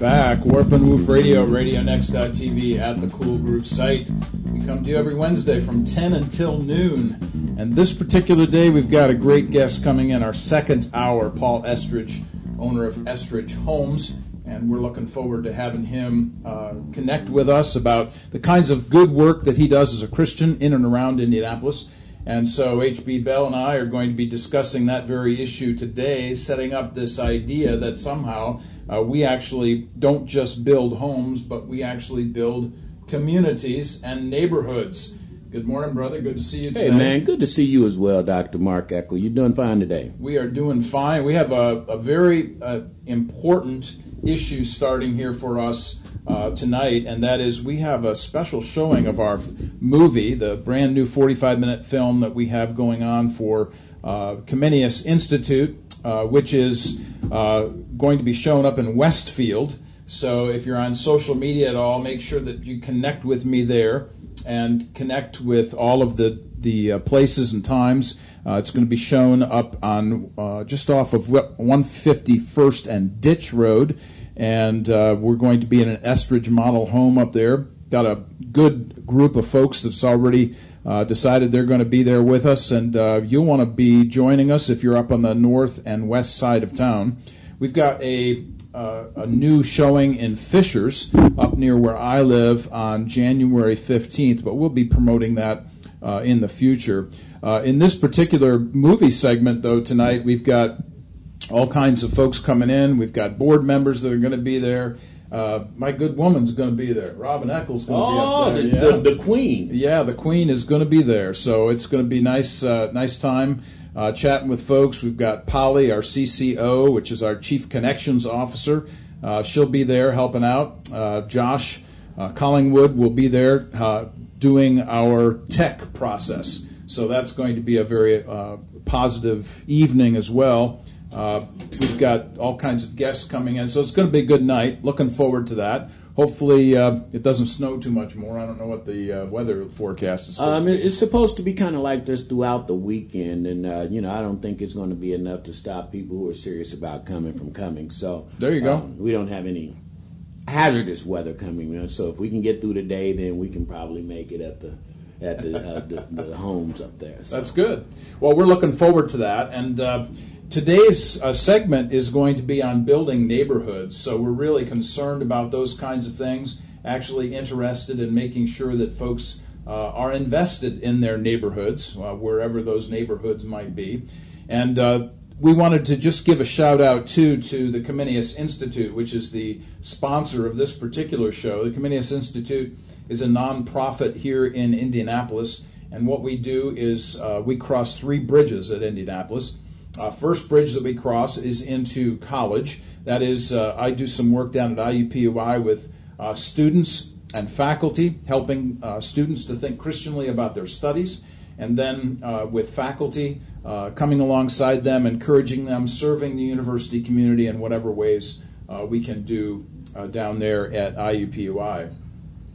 back. Warp and Woof Radio, RadioNext.tv at the Cool Groove site. We come to you every Wednesday from 10 until noon. And this particular day, we've got a great guest coming in, our second hour, Paul Estridge, owner of Estridge Homes. And we're looking forward to having him uh, connect with us about the kinds of good work that he does as a Christian in and around Indianapolis. And so H.B. Bell and I are going to be discussing that very issue today, setting up this idea that somehow uh, we actually don't just build homes, but we actually build communities and neighborhoods. Good morning, brother. Good to see you today. Hey, man. Good to see you as well, Dr. Mark Eckel. You're doing fine today? We are doing fine. We have a, a very uh, important issue starting here for us uh, tonight, and that is we have a special showing of our movie, the brand new 45 minute film that we have going on for uh, Comenius Institute, uh, which is uh, going to be shown up in Westfield. So if you're on social media at all, make sure that you connect with me there and connect with all of the the uh, places and times. Uh, it's going to be shown up on uh, just off of 151st and Ditch Road, and we're going to be in an Estridge model home up there. Got a good group of folks that's already uh, decided they're going to be there with us, and uh, you'll want to be joining us if you're up on the north and west side of town. We've got a uh, a new showing in Fishers up near where I live on January 15th, but we'll be promoting that uh, in the future. Uh, in this particular movie segment, though, tonight we've got all kinds of folks coming in. We've got board members that are going to be there. Uh, my good woman's going to be there. Robin Eckel's going to oh, be up there. The, yeah. the, the, queen. Yeah, the queen is going to be there. So it's going to be nice, uh, nice time uh, chatting with folks. We've got Polly, our CCO, which is our Chief Connections Officer. Uh, she'll be there helping out. Uh, Josh uh, Collingwood will be there uh, doing our tech process. So that's going to be a very uh, positive evening as well. We've got all kinds of guests coming in, so it's going to be a good night. Looking forward to that hopefully uh, it doesn't snow too much more. I don't know what the uh, weather forecast is. Um, it's supposed to be kind of like this throughout the weekend, and uh, you know I don't think it's going to be enough to stop people who are serious about coming from coming. So there you go. Um, we don't have any hazardous weather coming, know, so if we can get through the day, then we can probably make it at the at the, uh, the, the, homes up there. So. That's good. Well, we're looking forward to that, and uh, Today's uh, segment is going to be on building neighborhoods. So we're really concerned about those kinds of things, actually interested in making sure that folks uh, are invested in their neighborhoods, uh, wherever those neighborhoods might be. And uh, we wanted to just give a shout out too to the Comenius Institute, which is the sponsor of this particular show. The Comenius Institute is a nonprofit here in Indianapolis, and what we do is uh, we cross three bridges at Indianapolis. Uh, first bridge that we cross is into college. That is, uh, I do some work down at IUPUI with uh, students and faculty, helping uh, students to think Christianly about their studies, and then uh, with faculty uh, coming alongside them, encouraging them, serving the university community in whatever ways we can do down there at IUPUI.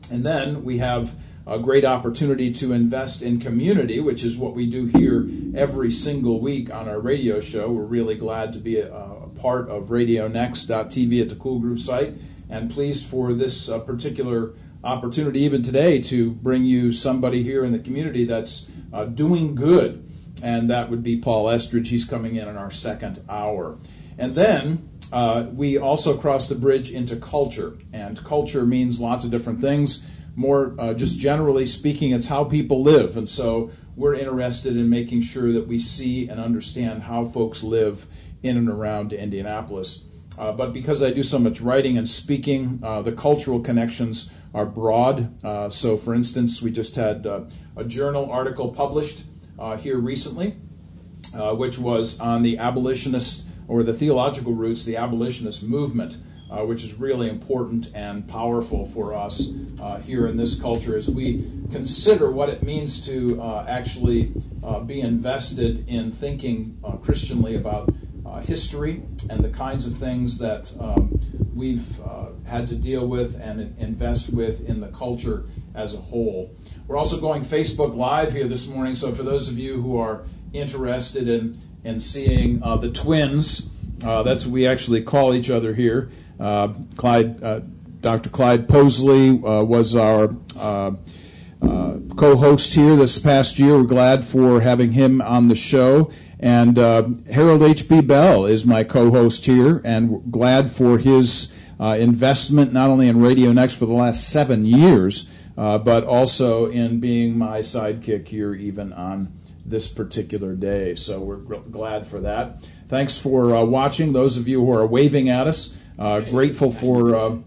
And then we have a great opportunity to invest in community, which is what we do here every single week on our radio show. We're really glad to be a, a part of RadioNext.tv at the Cool Groove site, and pleased for this uh, particular opportunity, even today, to bring you somebody here in the community that's uh, doing good, and that would be Paul Estridge. He's coming in in our second hour. And then uh, we also cross the bridge into culture, and culture means lots of different things more uh, just generally speaking, it's how people live. And so we're interested in making sure that we see and understand how folks live in and around Indianapolis. Uh, but because I do so much writing and speaking, uh, the cultural connections are broad. Uh, so, for instance, we just had uh, a journal article published uh, here recently, which was on the abolitionist or the theological roots, the abolitionist movement uh, which is really important and powerful for us uh, here in this culture as we consider what it means to uh, actually uh, be invested in thinking uh, Christianly about uh, history and the kinds of things that um, we've had to deal with and invest with in the culture as a whole. We're also going Facebook Live here this morning, so for those of you who are interested in, in seeing the twins, that's what we actually call each other here. Uh, Clyde, uh, Dr. Clyde Posley uh, was our co-host here this past year. We're glad for having him on the show. And Harold H.B. Bell is my co-host here, and glad for his investment not only in Radio Next for the last seven years, but also in being my sidekick here, even on this particular day. So we're glad for that. Thanks for uh, watching. Those of you who are waving at us, uh, grateful for uh,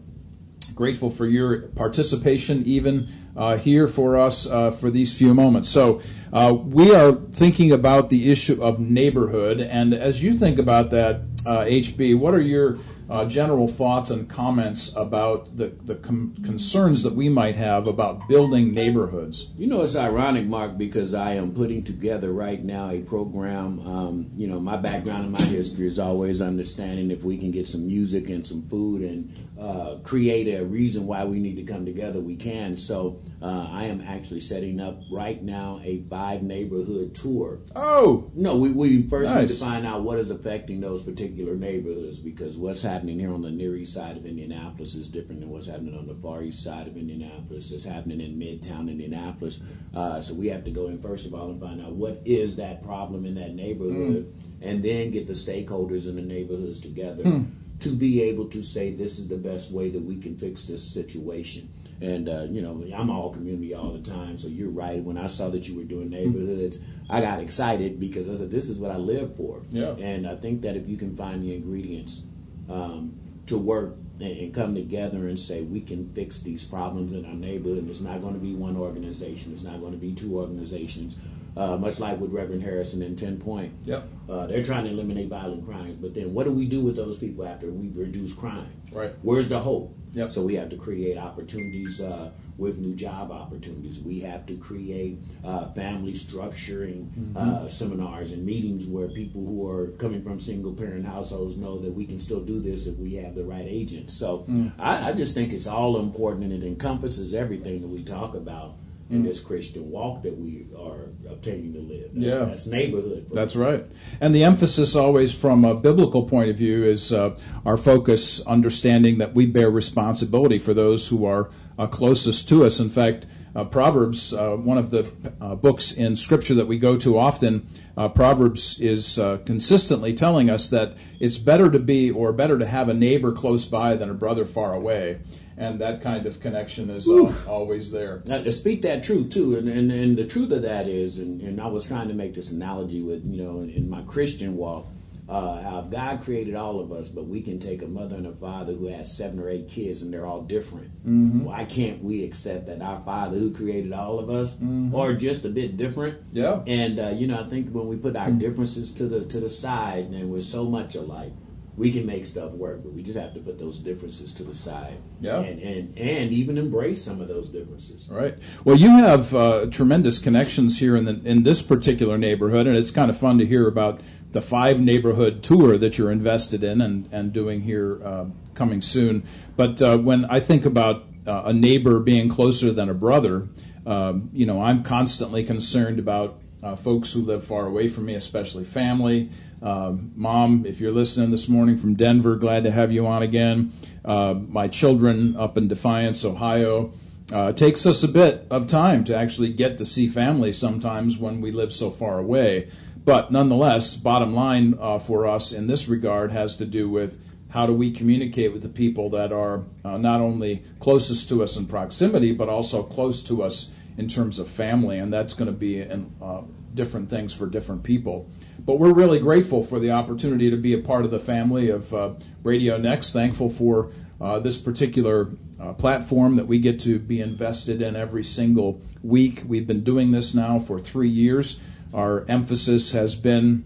grateful for your participation, even uh, here for us uh, for these few moments. So uh, we are thinking about the issue of neighborhood, and as you think about that, HB, what are your uh, general thoughts and comments about the, the com- concerns that we might have about building neighborhoods. You know, it's ironic, Mark, because I am putting together right now a program. Um, you know, my background and my history is always understanding if we can get some music and some food and uh, create a reason why we need to come together, we can. So uh, I am actually setting up right now a five neighborhood tour. Oh, no, we, we first nice. need to find out what is affecting those particular neighborhoods because what's happening here on the near east side of Indianapolis is different than what's happening on the far east side of Indianapolis. It's happening in Midtown Indianapolis. Uh, so we have to go in first of all and find out what is that problem in that neighborhood, mm. and then get the stakeholders in the neighborhoods together. Mm to be able to say this is the best way that we can fix this situation. And uh, you know, I'm all community all the time, so you're right. When I saw that you were doing neighborhoods, I got excited because I said, "This is what I live for." Yeah. And I think that if you can find the ingredients um, to work and, come together and say we can fix these problems in our neighborhood, and it's not going to be one organization, it's not going to be two organizations, uh, much like with Reverend Harrison in Ten Point. Yep. Uh, they're trying to eliminate violent crimes, but then what do we do with those people after we've reduced crime? Right. Where's the hope? Yep. So we have to create opportunities uh, with new job opportunities. We have to create uh, family structuring mm-hmm. Uh, seminars and meetings where people who are coming from single parent households know that we can still do this if we have the right agents. So mm. I, I just think it's all important and it encompasses everything that we talk about in this Christian walk that we are obtaining to live. That's, yeah, that's neighborhood. That's right. And the emphasis always from a biblical point of view is uh, our focus, understanding that we bear responsibility for those who are uh, closest to us. In fact, uh, Proverbs, uh, one of the uh, books in Scripture that we go to often, uh, Proverbs is consistently telling us that it's better to be or better to have a neighbor close by than a brother far away and that kind of connection is uh, always there. Now, to speak that truth too, and, and, and the truth of that is, and, and I was trying to make this analogy with you know in, in my Christian walk, uh, how God created all of us, but we can take a mother and a father who has seven or eight kids and they're all different. Mm-hmm. Why can't we accept that our Father who created all of us mm-hmm. are just a bit different? Yeah. And uh, you know, I think when we put our mm-hmm. differences to the to the side and we're so much alike, we can make stuff work, but we just have to put those differences to the side. Yeah. And and, and even embrace some of those differences. Right. Well, you have uh, tremendous connections here in the, in this particular neighborhood, and it's kind of fun to hear about the five neighborhood tour that you're invested in and, and doing here uh, coming soon. But uh, when I think about uh, a neighbor being closer than a brother, um, you know, I'm constantly concerned about uh, folks who live far away from me, especially family. Uh, Mom, if you're listening this morning from Denver, glad to have you on again. Uh, my children up in Defiance, Ohio. Uh, it takes us a bit of time to actually get to see family sometimes when we live so far away. But nonetheless, bottom line uh, for us in this regard has to do with how do we communicate with the people that are uh, not only closest to us in proximity, but also close to us in terms of family. And that's going to be in, uh, different things for different people. But we're really grateful for the opportunity to be a part of the family of uh, Radio Next. Thankful for uh, this particular uh, platform that we get to be invested in every single week. We've been doing this now for three years. Our emphasis has been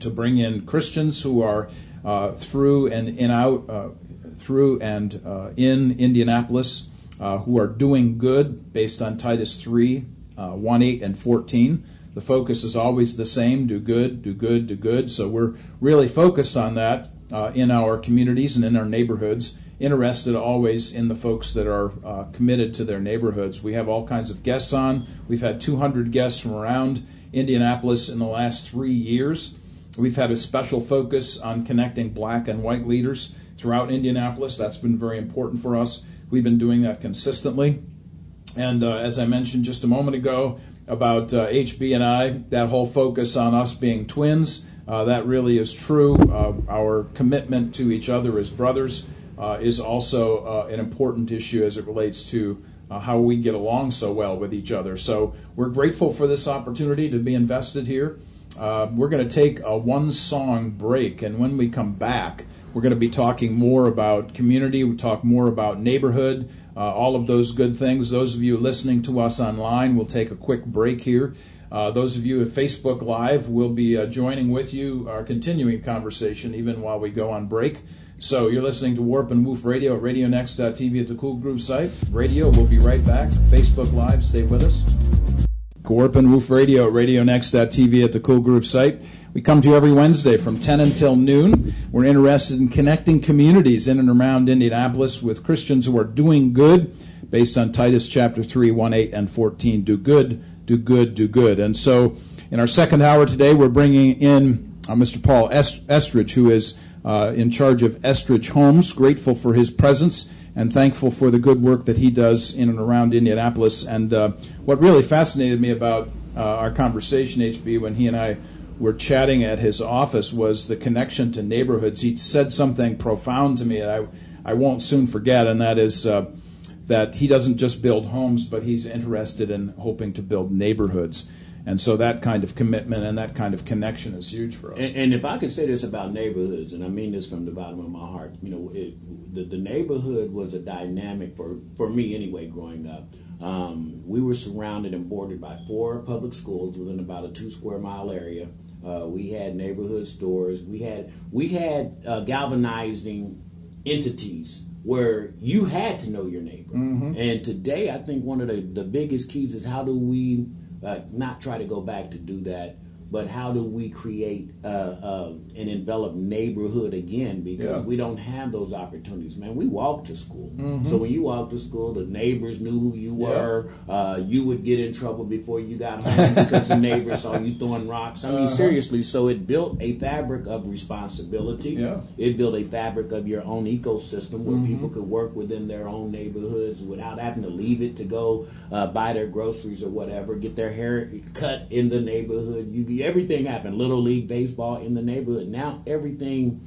to bring in Christians who are uh, through and in out, uh, through and uh, in Indianapolis, who are doing good based on Titus 3, 1, 8, and 14 the focus is always the same do good, do good, do good. So we're really focused on that uh, in our communities and in our neighborhoods. Interested always in the folks that are uh, committed to their neighborhoods. We have all kinds of guests on. We've had 200 guests from around Indianapolis in the last three years. we've had a special focus on connecting black and white leaders throughout Indianapolis. That's been very important for us. We've been doing that consistently. And uh, as I mentioned just a moment ago about uh, HB and I, that whole focus on us being twins, uh, that really is true. Uh, our commitment to each other as brothers uh, is also uh, an important issue as it relates to how we get along so well with each other. So we're grateful for this opportunity to be invested here. we're going to take a one song break, and when we come back, we're going to be talking more about community, we talk more about neighborhood, uh, all of those good things. Those of you listening to us online, we'll take a quick break here. Uh, those of you at Facebook Live will be uh, joining with you, our continuing conversation, even while we go on break. So you're listening to Warp and Woof Radio at RadioNext.tv at the Cool Groove site. Radio, we'll be right back. Facebook Live, stay with us. Warp and Woof Radio at RadioNext.tv at the Cool Groove site. We come to you every Wednesday from 10 until noon. We're interested in connecting communities in and around Indianapolis with Christians who are doing good based on Titus chapter 3, 1, 8, and 14. Do good, do good, do good. And so in our second hour today, we're bringing in uh, Mr. Paul Estridge, who is uh, in charge of Estridge Homes, grateful for his presence and thankful for the good work that he does in and around Indianapolis. And uh, what really fascinated me about uh, our conversation, HB, when he and I were chatting at his office was the connection to neighborhoods. He said something profound to me that I, I won't soon forget, and that is uh, that he doesn't just build homes, but he's interested in hoping to build neighborhoods. And so that kind of commitment and that kind of connection is huge for us. And, and if I could say this about neighborhoods, and I mean this from the bottom of my heart, you know, it, the, the neighborhood was a dynamic for, for me anyway growing up. Um, we were surrounded and bordered by four public schools within about a two square mile area. Uh, we had neighborhood stores. We had we had uh, galvanizing entities where you had to know your neighbor. Mm-hmm. And today, I think one of the, the biggest keys is how do we uh, not try to go back to do that but how do we create uh, uh, an enveloped neighborhood again? Because yeah. we don't have those opportunities, man. We walk to school, mm-hmm. so when you walk to school, the neighbors knew who you were. Yeah. Uh, you would get in trouble before you got home because the neighbors saw you throwing rocks. I mean, uh-huh. seriously. So it built a fabric of responsibility. Yeah. It built a fabric of your own ecosystem where mm-hmm. people could work within their own neighborhoods without having to leave it to go uh, buy their groceries or whatever, get their hair cut in the neighborhood. You everything happened. Little league baseball in the neighborhood. Now everything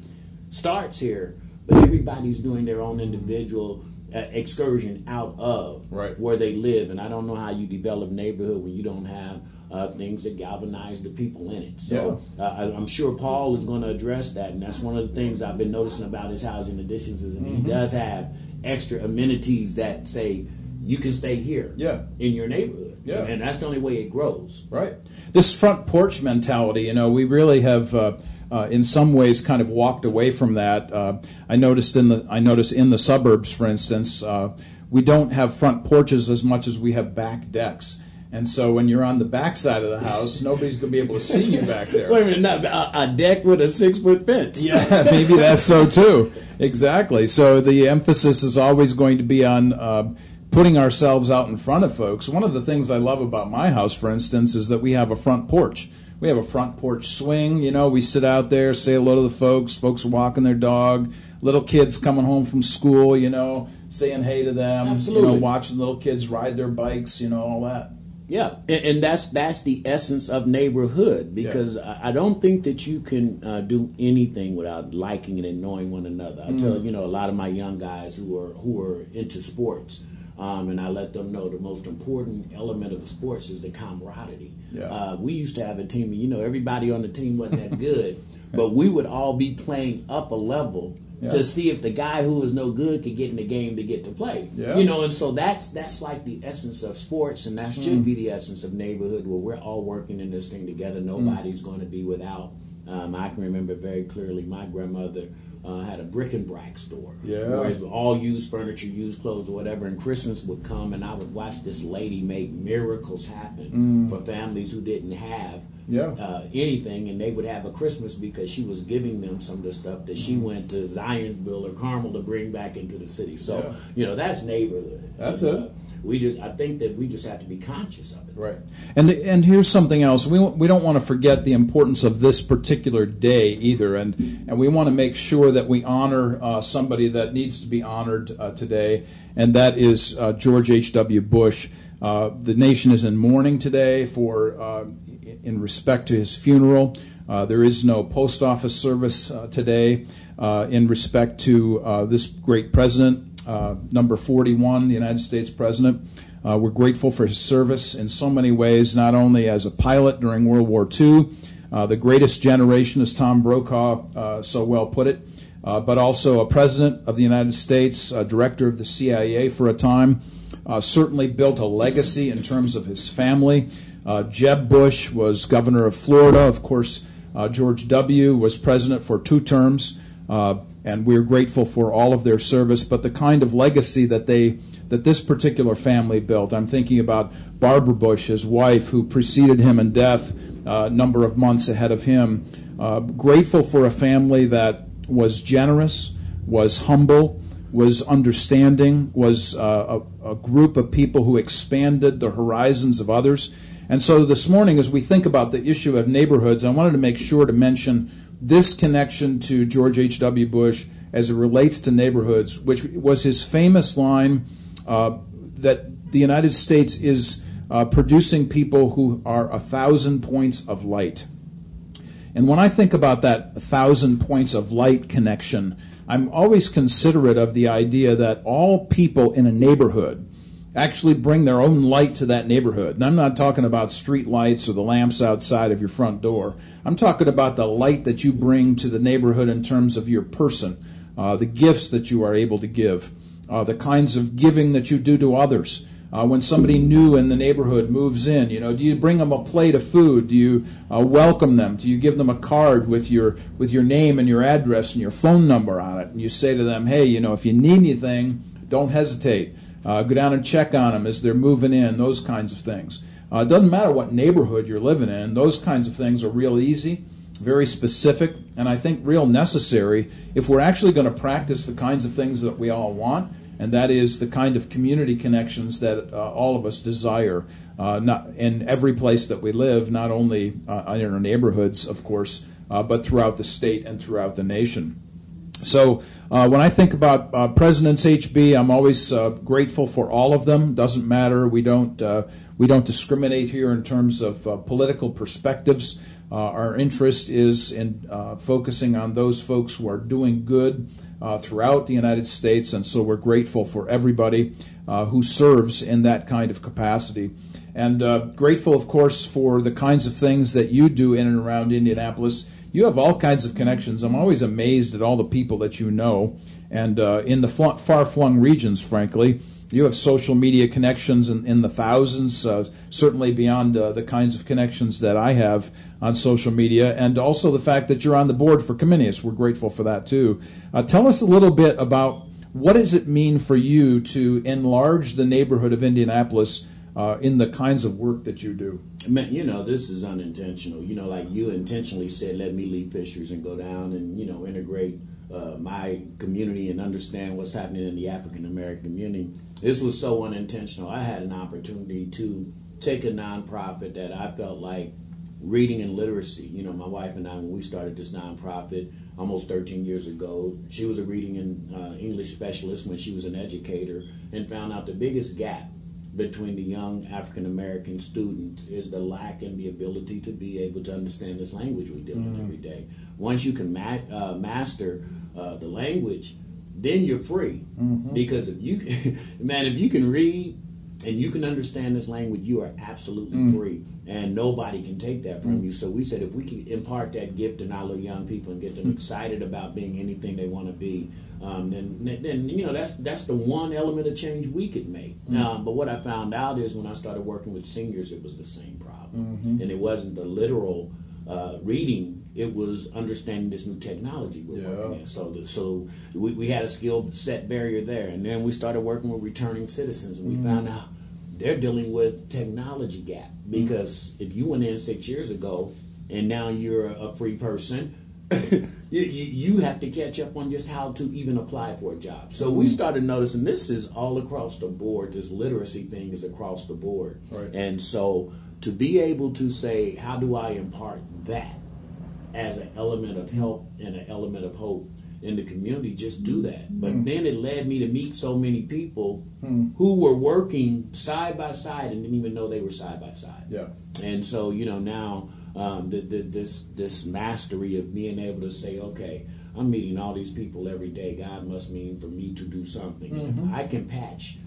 starts here, but everybody's doing their own individual uh, excursion out of right. where they live. And I don't know how you develop neighborhood when you don't have uh, things that galvanize the people in it. So yeah. uh, I, am sure Paul is going to address that, and that's one of the things I've been noticing about his housing additions is that mm-hmm. he does have extra amenities that say you can stay here yeah. in your neighborhood. Yeah. And that's the only way it grows. Right. This front porch mentality, you know, we really have. Uh, in some ways, kind of walked away from that. Uh, I noticed in the I noticed in the suburbs, for instance, uh, we don't have front porches as much as we have back decks. And so when you're on the back side of the house, nobody's going to be able to see you back there. Wait a minute, not, a, a deck with a six foot fence. Yeah, maybe that's so too. Exactly. So the emphasis is always going to be on uh, putting ourselves out in front of folks. One of the things I love about my house, for instance, is that we have a front porch. We have a front porch swing. You know, we sit out there, say hello to the folks. Folks walking their dog. Little kids coming home from school. You know, saying hey to them. Absolutely. You know, watching little kids ride their bikes. You know, all that. Yeah, and, and that's that's the essence of neighborhood because yeah. I, I, don't think that you can uh, do anything without liking and knowing one another. I mm. tell you know a lot of my young guys who are who are into sports um, and I let them know the most important element of the sports is the camaraderie. Yeah. Uh, we used to have a team, you know, everybody on the team wasn't that good, but we would all be playing up a level yeah. to see if the guy who was no good could get in the game to get to play. Yeah. You know, and so that's that's like the essence of sports, and that should mm. be the essence of neighborhood, where we're all working in this thing together. Nobody's mm. going to be without. Um, I can remember very clearly my grandmother uh, had a brick and brack store. Yeah. Where it was all used furniture, used clothes, or whatever. And Christmas would come, and I would watch this lady make miracles happen mm. for families who didn't have yeah. uh, anything, and they would have a Christmas because she was giving them some of the stuff that she mm. went to Zionsville or Carmel to bring back into the city. So, yeah. you know, that's neighborhood. That's it. Uh, we just I think that we just have to be conscious of it. Right. And and here's something else. We we don't want to forget the importance of this particular day either, and and we want to make sure that we honor uh, somebody that needs to be honored uh, today, and that is uh, George H. W. Bush. Uh, the nation is in mourning today for uh, in respect to his funeral. Uh, there is no post office service today in respect to this great president uh, number 41, the United States President. Uh, we're grateful for his service in so many ways, not only as a pilot during World War II, uh, the greatest generation, as Tom Brokaw uh, so well put it, uh, but also a president of the United States, a director of the CIA for a time, certainly built a legacy in terms of his family. Jeb Bush was governor of Florida. Of course, George W. was president for two terms and we're grateful for all of their service. But the kind of legacy that they that this particular family built, I'm thinking about Barbara Bush, his wife, who preceded him in death uh, a number of months ahead of him. Uh, grateful for a family that was generous, was humble, was understanding, was uh, a, a group of people who expanded the horizons of others. And so this morning, as we think about the issue of neighborhoods, I wanted to make sure to mention this connection to George H.W. Bush as it relates to neighborhoods, which was his famous line uh, that the United States is uh, producing people who are a thousand points of light. And when I think about that thousand points of light connection, I'm always considerate of the idea that all people in a neighborhood actually bring their own light to that neighborhood. And I'm not talking about street lights or the lamps outside of your front door. I'm talking about the light that you bring to the neighborhood in terms of your person, uh, the gifts that you are able to give, uh, the kinds of giving that you do to others. Uh, when somebody new in the neighborhood moves in, you know, do you bring them a plate of food? Do you uh, welcome them? Do you give them a card with your with your name and your address and your phone number on it? And you say to them, hey, you know, if you need anything, don't hesitate. Uh, go down and check on them as they're moving in, those kinds of things. Uh, it doesn't matter what neighborhood you're living in, those kinds of things are real easy, very specific, and I think real necessary if we're actually going to practice the kinds of things that we all want, and that is the kind of community connections that uh, all of us desire uh, not in every place that we live, not only uh, in our neighborhoods, of course, uh, but throughout the state and throughout the nation. So uh, when I think about uh, Presidents HB, I'm always uh, grateful for all of them. Doesn't matter. We don't uh, we don't discriminate here in terms of uh, political perspectives. Uh, our interest is in focusing on those folks who are doing good throughout the United States, and so we're grateful for everybody who serves in that kind of capacity. And grateful, of course, for the kinds of things that you do in and around Indianapolis you have all kinds of connections. I'm always amazed at all the people that you know. And uh, in the far flung regions, frankly, you have social media connections in, in the thousands, uh, certainly beyond uh, the kinds of connections that I have on social media, and also the fact that you're on the board for Comenius. We're grateful for that too. Uh, tell us a little bit about what does it mean for you to enlarge the neighborhood of Indianapolis uh, in the kinds of work that you do? Man, you know, this is unintentional. You know, like you intentionally said, let me leave Fishers and go down and, you know, integrate uh, my community and understand what's happening in the African American community. This was so unintentional. I had an opportunity to take a nonprofit that I felt like reading and literacy. You know, my wife and I, when we started this nonprofit almost 13 years ago, she was a reading and uh, English specialist when she was an educator and found out the biggest gap between the young African American students is the lack and the ability to be able to understand this language we deal with mm. every day. Once you can ma- uh, master uh, the language, then you're free. Mm-hmm. Because if you, can, man, if you can read and you can understand this language, you are absolutely mm. free, and nobody can take that from mm. you. So we said if we can impart that gift in our little young people and get them mm. excited about being anything they want to be, um, then, then you know that's that's the one element of change we could make. Mm-hmm. Um, but what I found out is when I started working with seniors, it was the same problem, mm-hmm. and it wasn't the literal uh, reading; it was understanding this new technology we're yeah. working in. So, the, so we, we had a skill set barrier there, and then we started working with returning citizens, and we mm-hmm. found out they're dealing with technology gap because if you went in six years ago and now you're a free person you, you, have to catch up on just how to even apply for a job. So we started noticing this is all across the board. This literacy thing is across the board. Right. And so to be able to say, how do I impart that as an element of help and an element of hope in the community, just do that. But mm. then it led me to meet so many people mm. who were working side by side and didn't even know they were side by side. Yeah. And so, you know, now um, the, the, this this mastery of being able to say, okay, I'm meeting all these people every day. God must mean for me to do something. Mm-hmm. I can patch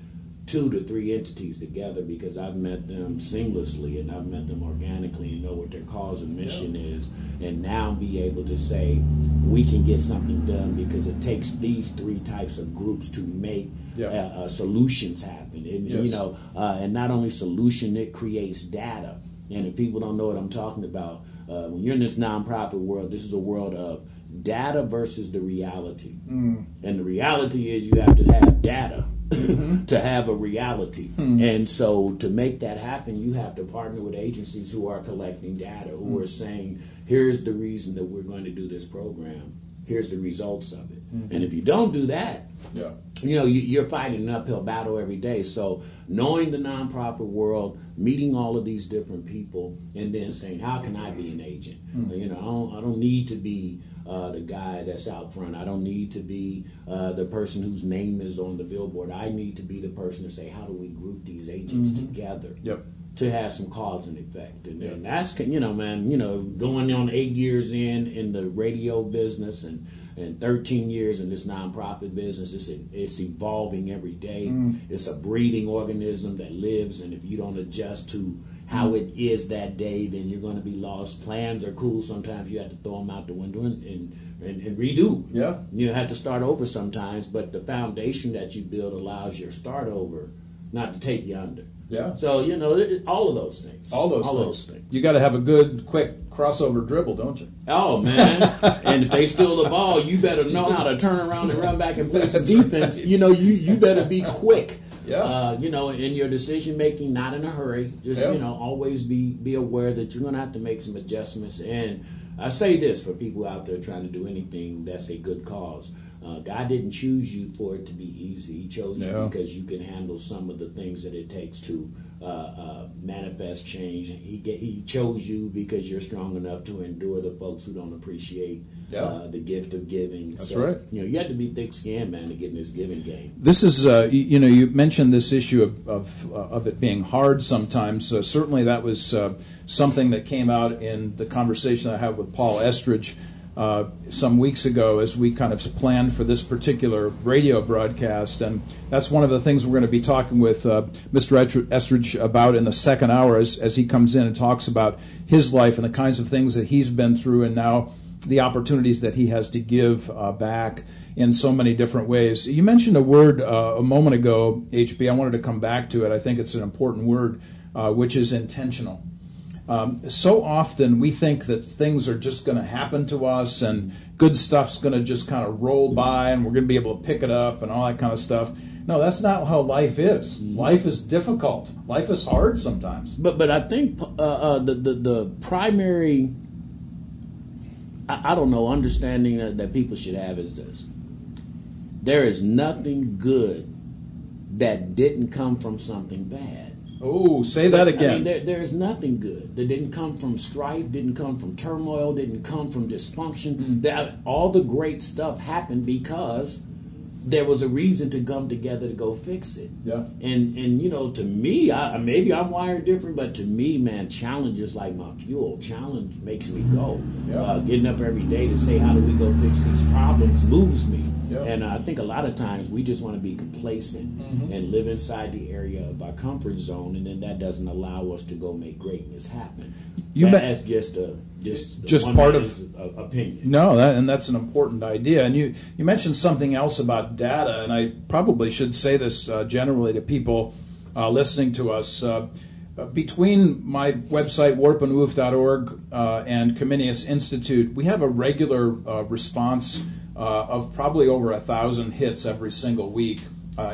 two to three entities together because I've met them seamlessly and I've met them organically and know what their cause and mission yeah. is, and now be able to say we can get something done because it takes these three types of groups to make yeah. uh, uh, solutions happen. And, yes. You know, uh, and not only solution, it creates data. And if people don't know what I'm talking about, uh, when you're in this nonprofit world, this is a world of data versus the reality. Mm. And the reality is you have to have data mm-hmm. to have a reality. Mm. And so to make that happen, you have to partner with agencies who are collecting data, who mm. are saying, here's the reason that we're going to do this program. Here's the results of it. Mm-hmm. And if you don't do that, yeah. you know, you, are fighting an uphill battle every day. So knowing the nonprofit world, meeting all of these different people, and then saying, how can I be an agent? Mm-hmm. You know, I don't, I don't need to be uh, the guy that's out front. I don't need to be uh, the person whose name is on the billboard. I need to be the person to say, how do we group these agents mm-hmm. together? Yep. To have some cause and effect, and, yep. and that's you know, man, you know, going on eight years in in the radio business and and 13 years in this nonprofit business. It's, it's evolving every day. Mm. It's a breeding organism that lives, and if you don't adjust to how it is that day, then you're going to be lost. Plans are cool. Sometimes you have to throw them out the window and, and, and, and redo. Yeah. You have to start over sometimes, but the foundation that you build allows your start over, not to take you under. Yeah. So you know all of those things. All those. All things. those things. You got to have a good, quick crossover dribble, don't you? Oh man! and if they steal the ball, you better know how to turn around and run back and play some defense. Right. You know, you you better be quick. Yeah. Uh, you know, in your decision making, not in a hurry. Just yeah. you know, always be be aware that you're going to have to make some adjustments. And I say this for people out there trying to do anything that's a good cause. Uh, God didn't choose you for it to be easy. He chose you because you can handle some of the things that it takes to uh, uh, manifest change. He get, he chose you because you're strong enough to endure the folks who don't appreciate yeah. Uh, the gift of giving. That's so, right. You know, you have to be thick-skinned, man, to get in this giving game. This is, uh, you, you, know, you mentioned this issue of of, uh, of it being hard sometimes. certainly, that was something that came out in the conversation I had with Paul Estridge uh, some weeks ago as we kind of planned for this particular radio broadcast. And that's one of the things we're going to be talking with uh, Mr. Estridge about in the second hour as, as he comes in and talks about his life and the kinds of things that he's been through and now the opportunities that he has to give uh, back in so many different ways. You mentioned a word uh, a moment ago, HB. I wanted to come back to it. I think it's an important word, uh, which is intentional. Um, so often we think that things are just going to happen to us and good stuff's going to just kind of roll by and we're going to be able to pick it up and all that kind of stuff. No, that's not how life is. Mm-hmm. Life is difficult. Life is hard sometimes. But but I think uh, uh, the, the, the primary I, I don't know understanding that, that people should have is this: there is nothing good that didn't come from something bad. Oh, say that again. I mean, there, there's nothing good that didn't come from strife, didn't come from turmoil, didn't come from dysfunction. Mm-hmm. That all the great stuff happened because there was a reason to come together to go fix it. Yeah. And and you know, to me, I, maybe I'm wired different, but to me, man, challenge is like my fuel. Challenge makes me go. Yeah. Uh, getting up every day to say how do we go fix these problems moves me. Yeah. And I think a lot of times we just want to be complacent mm-hmm. and live inside the of our comfort zone, and then that doesn't allow us to go make greatness happen. You that's just a just just part of opinion. No, that, and that's an important idea. And you you mentioned something else about data, and I probably should say this uh, generally to people uh, listening to us. Uh, between my website warpandwoof.org uh, and Comenius Institute, we have a regular uh, response uh, of probably over a thousand hits every single week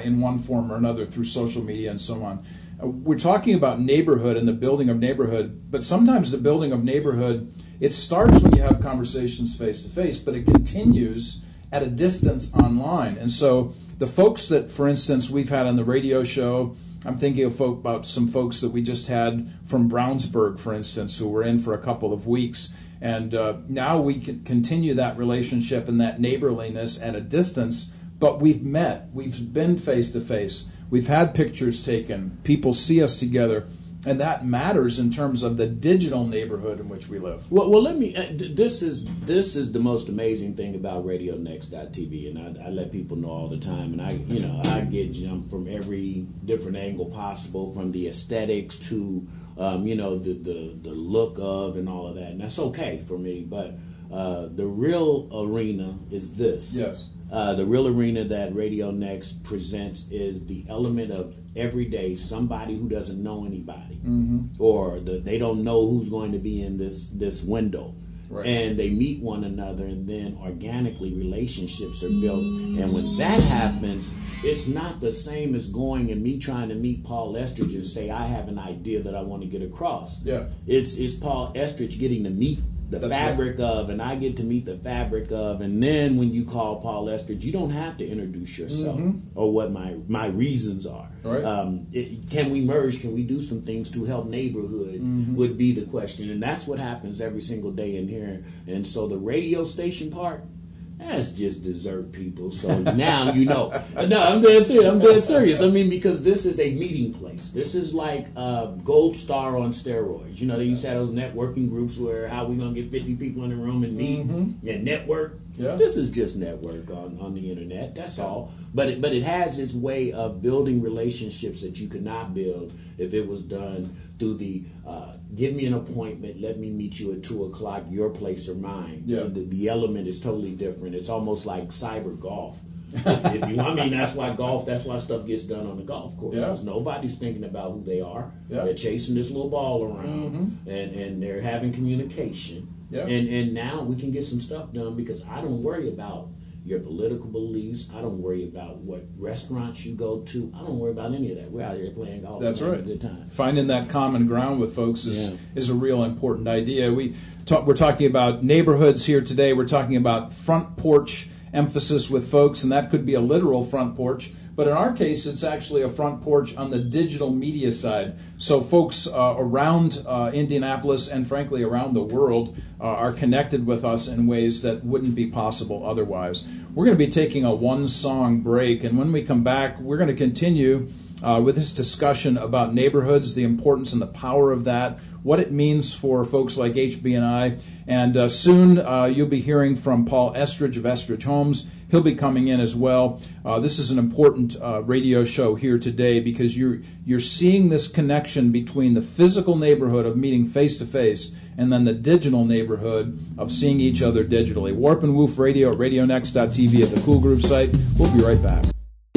in one form or another through social media and so on. we're talking about neighborhood and the building of neighborhood, but sometimes the building of neighborhood it starts when you have conversations face to face, but it continues at a distance online. And so the folks that, for instance, we've had on the radio show, I'm thinking of folk, about some folks that we just had from Brownsburg, for instance, who were in for a couple of weeks. And uh, now we can continue that relationship and that neighborliness at a distance, but we've met, we've been face to face, we've had pictures taken, people see us together and that matters in terms of the digital neighborhood in which we live. Well, well, let me. Uh, this is this is the most amazing thing about RadioNext.tv, and I, I, let people know all the time. And I, you know, I get jumped from every different angle possible, from the aesthetics to, um, you know, the, the the look of and all of that, and that's okay for me. But uh, the real arena is this. Yes. Uh, the real arena that Radio Next presents is the element of every day somebody who doesn't know anybody, mm-hmm. or the, they don't know who's going to be in this this window. Right. And they meet one another, and then organically relationships are built. And when that happens, it's not the same as going and me trying to meet Paul Estridge and say I have an idea that I want to get across. Yeah, it's it's Paul Estridge getting to meet the That's fabric right. of, and I get to meet the fabric of, and then when you call Paul Estridge, you don't have to introduce yourself mm-hmm. or what my my reasons are. Right. Um, it, can we merge? Can we do some things to help neighborhood? Mm-hmm. Would be the question, and that's what happens every single day in here. And so the radio station part that's just dessert people. So now you know. No, I'm dead serious. I'm dead serious. I mean, because this is a meeting place. This is like uh, Gold Star on steroids. You know, they used to have those networking groups where how we gonna get 50 people in the room and meet mm-hmm. and network. Yeah. This is just network on, on the internet. That's all. But it, but it has its way of building relationships that you could not build if it was done through the uh, give me an appointment, let me meet you at two o'clock, your place or mine. Yeah. The, the element is totally different. It's almost like cyber golf. if you, I mean, that's why golf. That's why stuff gets done on the golf course. Yeah. Nobody's thinking about who they are. Yeah. They're chasing this little ball around, mm-hmm. and and they're having communication. Yeah. And and now we can get some stuff done because I don't worry about your political beliefs. I don't worry about what restaurants you go to. I don't worry about any of that. We're out here playing golf. That's right. good time. Finding that common ground with folks is Yeah. is a real important idea. We talk, we're talking about neighborhoods here today. We're talking about front porch emphasis with folks, and that could be a literal front porch. But in our case, it's actually a front porch on the digital media side. So folks uh, around uh, Indianapolis and frankly around the world uh, are connected with us in ways that wouldn't be possible otherwise. We're going to be taking a one song break, and when we come back, we're going to continue uh, with this discussion about neighborhoods, the importance and the power of that, what it means for folks like HB&I, and uh, soon uh, you'll be hearing from Paul Estridge of Estridge Homes. He'll be coming in as well. Uh, this is an important uh, radio show here today because you're you're seeing this connection between the physical neighborhood of meeting face to face and then the digital neighborhood of seeing each other digitally. Warp and Woof Radio at RadioNext.tv at the Cool Groove site. We'll be right back.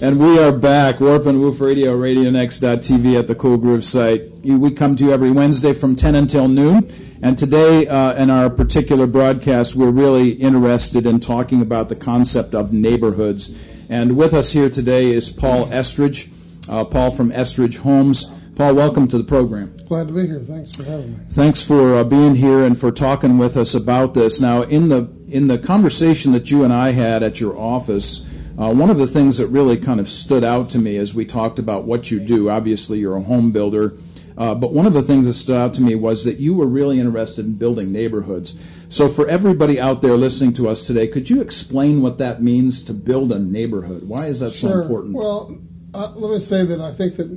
And we are back, Warp and Woof Radio, RadioNext.tv at the Cool Groove site. We come to you every Wednesday from 10 until noon. And today, uh, in our particular broadcast, we're really interested in talking about the concept of neighborhoods. And with us here today is Paul Estridge, uh, Paul from Estridge Homes. Paul, welcome to the program. Glad to be here. Thanks for having me. Thanks for uh, being here and for talking with us about this. Now, in the in the conversation that you and I had at your office, uh, one of the things that really kind of stood out to me as we talked about what you do. Obviously, you're a home builder uh, but one of the things that stood out to me was that you were really interested in building neighborhoods. So, for everybody out there listening to us today, could you explain what that means to build a neighborhood? Why is that sure. so important? Well, uh, let me say that I think that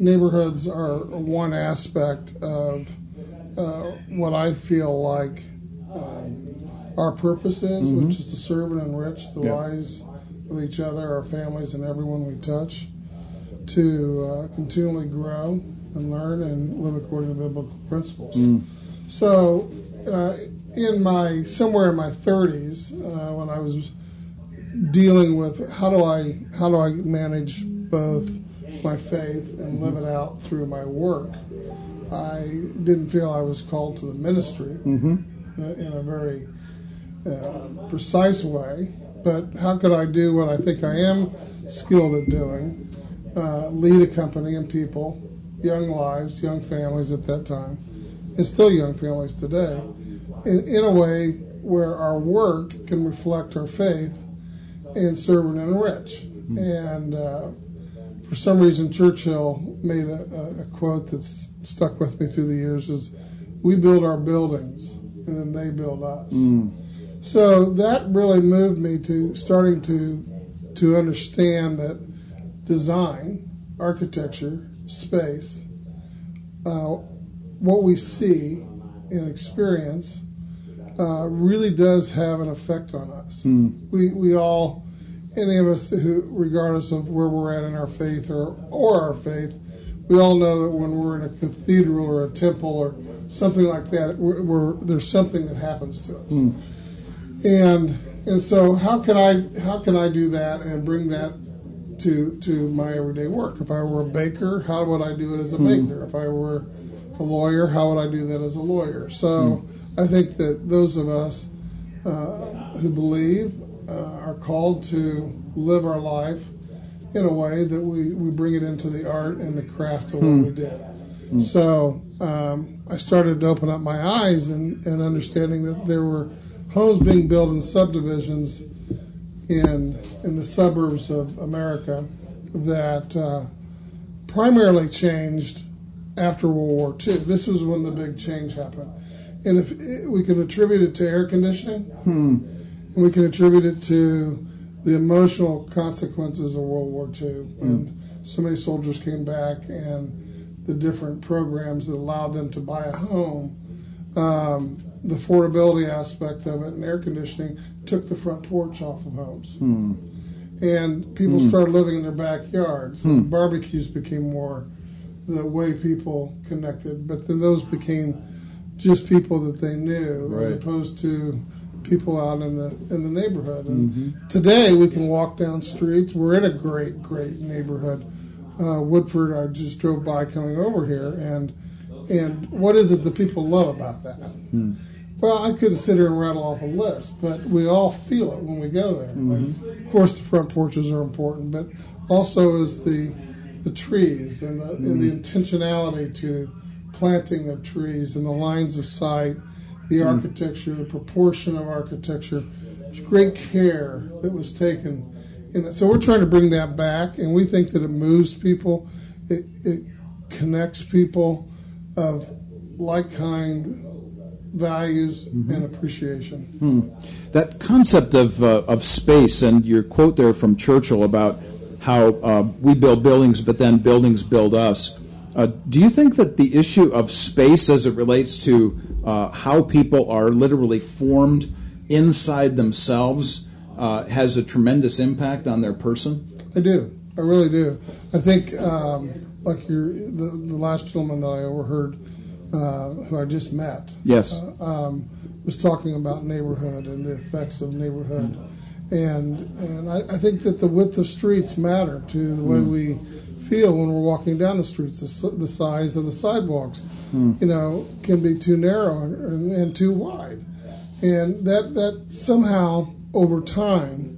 neighborhoods are one aspect of uh, what I feel like um, our purpose is, mm-hmm. which is to serve and enrich the yeah. lives of each other, our families, and everyone we touch, to uh, continually grow and learn and live according to biblical principles. Mm. So, uh, in my somewhere in my 30s, uh, when I was dealing with how do I how do I manage both my faith and live it out through my work, I didn't feel I was called to the ministry mm-hmm. in a very uh, precise way. But how could I do what I think I am skilled at doing? Uh, lead a company and people young lives, young families at that time, and still young families today, in, in a way where our work can reflect our faith and serve and enrich. Mm-hmm. And uh, for some reason, Churchill made a, a, quote that's stuck with me through the years: "Is we build our buildings, and then they build us." Mm. So that really moved me to starting to to understand that design, architecture, space, uh, what we see and experience uh, really does have an effect on us. Mm. We we all, any of us who, regardless of where we're at in our faith or or our faith, we all know that when we're in a cathedral or a temple or something like that, we're, we're, there's something that happens to us. Mm. And and so how can I how can I do that and bring that to to my everyday work? If I were a baker, how would I do it as a mm. baker? If I were a lawyer, how would I do that as a lawyer? So mm. I think that those of us uh, who believe uh, are called to live our life in a way that we, we bring it into the art and the craft of what mm. we do. Hmm. So um, I started to open up my eyes and, and understanding that there were homes being built in subdivisions in in the suburbs of America that uh, primarily changed after World War II. This was when the big change happened, and if it, we can attribute it to air conditioning, hmm. We can attribute it to the emotional consequences of World War II when hmm. so many soldiers came back and the different programs that allowed them to buy a home. Um, the affordability aspect of it and air conditioning took the front porch off of homes. Hmm. And people hmm. started living in their backyards. Hmm. Barbecues became more the way people connected, but then those became just people that they knew right. as opposed to people out in the in the neighborhood. And mm-hmm. today we can walk down streets. We're in a great, great neighborhood. Uh, Woodford, I just drove by coming over here, and and what is it that people love about that? Hmm. Well, I could sit here and rattle off a list, but we all feel it when we go there. Mm-hmm. Of course, the front porches are important, but also is the the trees and the, mm-hmm. and the mm-hmm. intentionality to planting of trees and the lines of sight, the mm-hmm. architecture, the proportion of architecture. There's great care that was taken in that. So we're trying to bring that back, and we think that it moves people, it, it connects people of like kind values mm-hmm. and appreciation. Hmm. That concept of, uh, of space and your quote there from Churchill about how uh, we build buildings, but then buildings build us. Uh, do you think that the issue of space, as it relates to uh, how people are literally formed inside themselves, uh, has a tremendous impact on their person? I do. I really do. I think, um, like your the, the last gentleman that I overheard uh, who I just met. Yes. Uh, um, was talking about neighborhood and the effects of neighborhood, and and I, I, think that the width of streets matter to the way mm. we feel when we're walking down the streets. The, the size of the sidewalks, mm. you know, can be too narrow and, and too wide, and that that somehow over time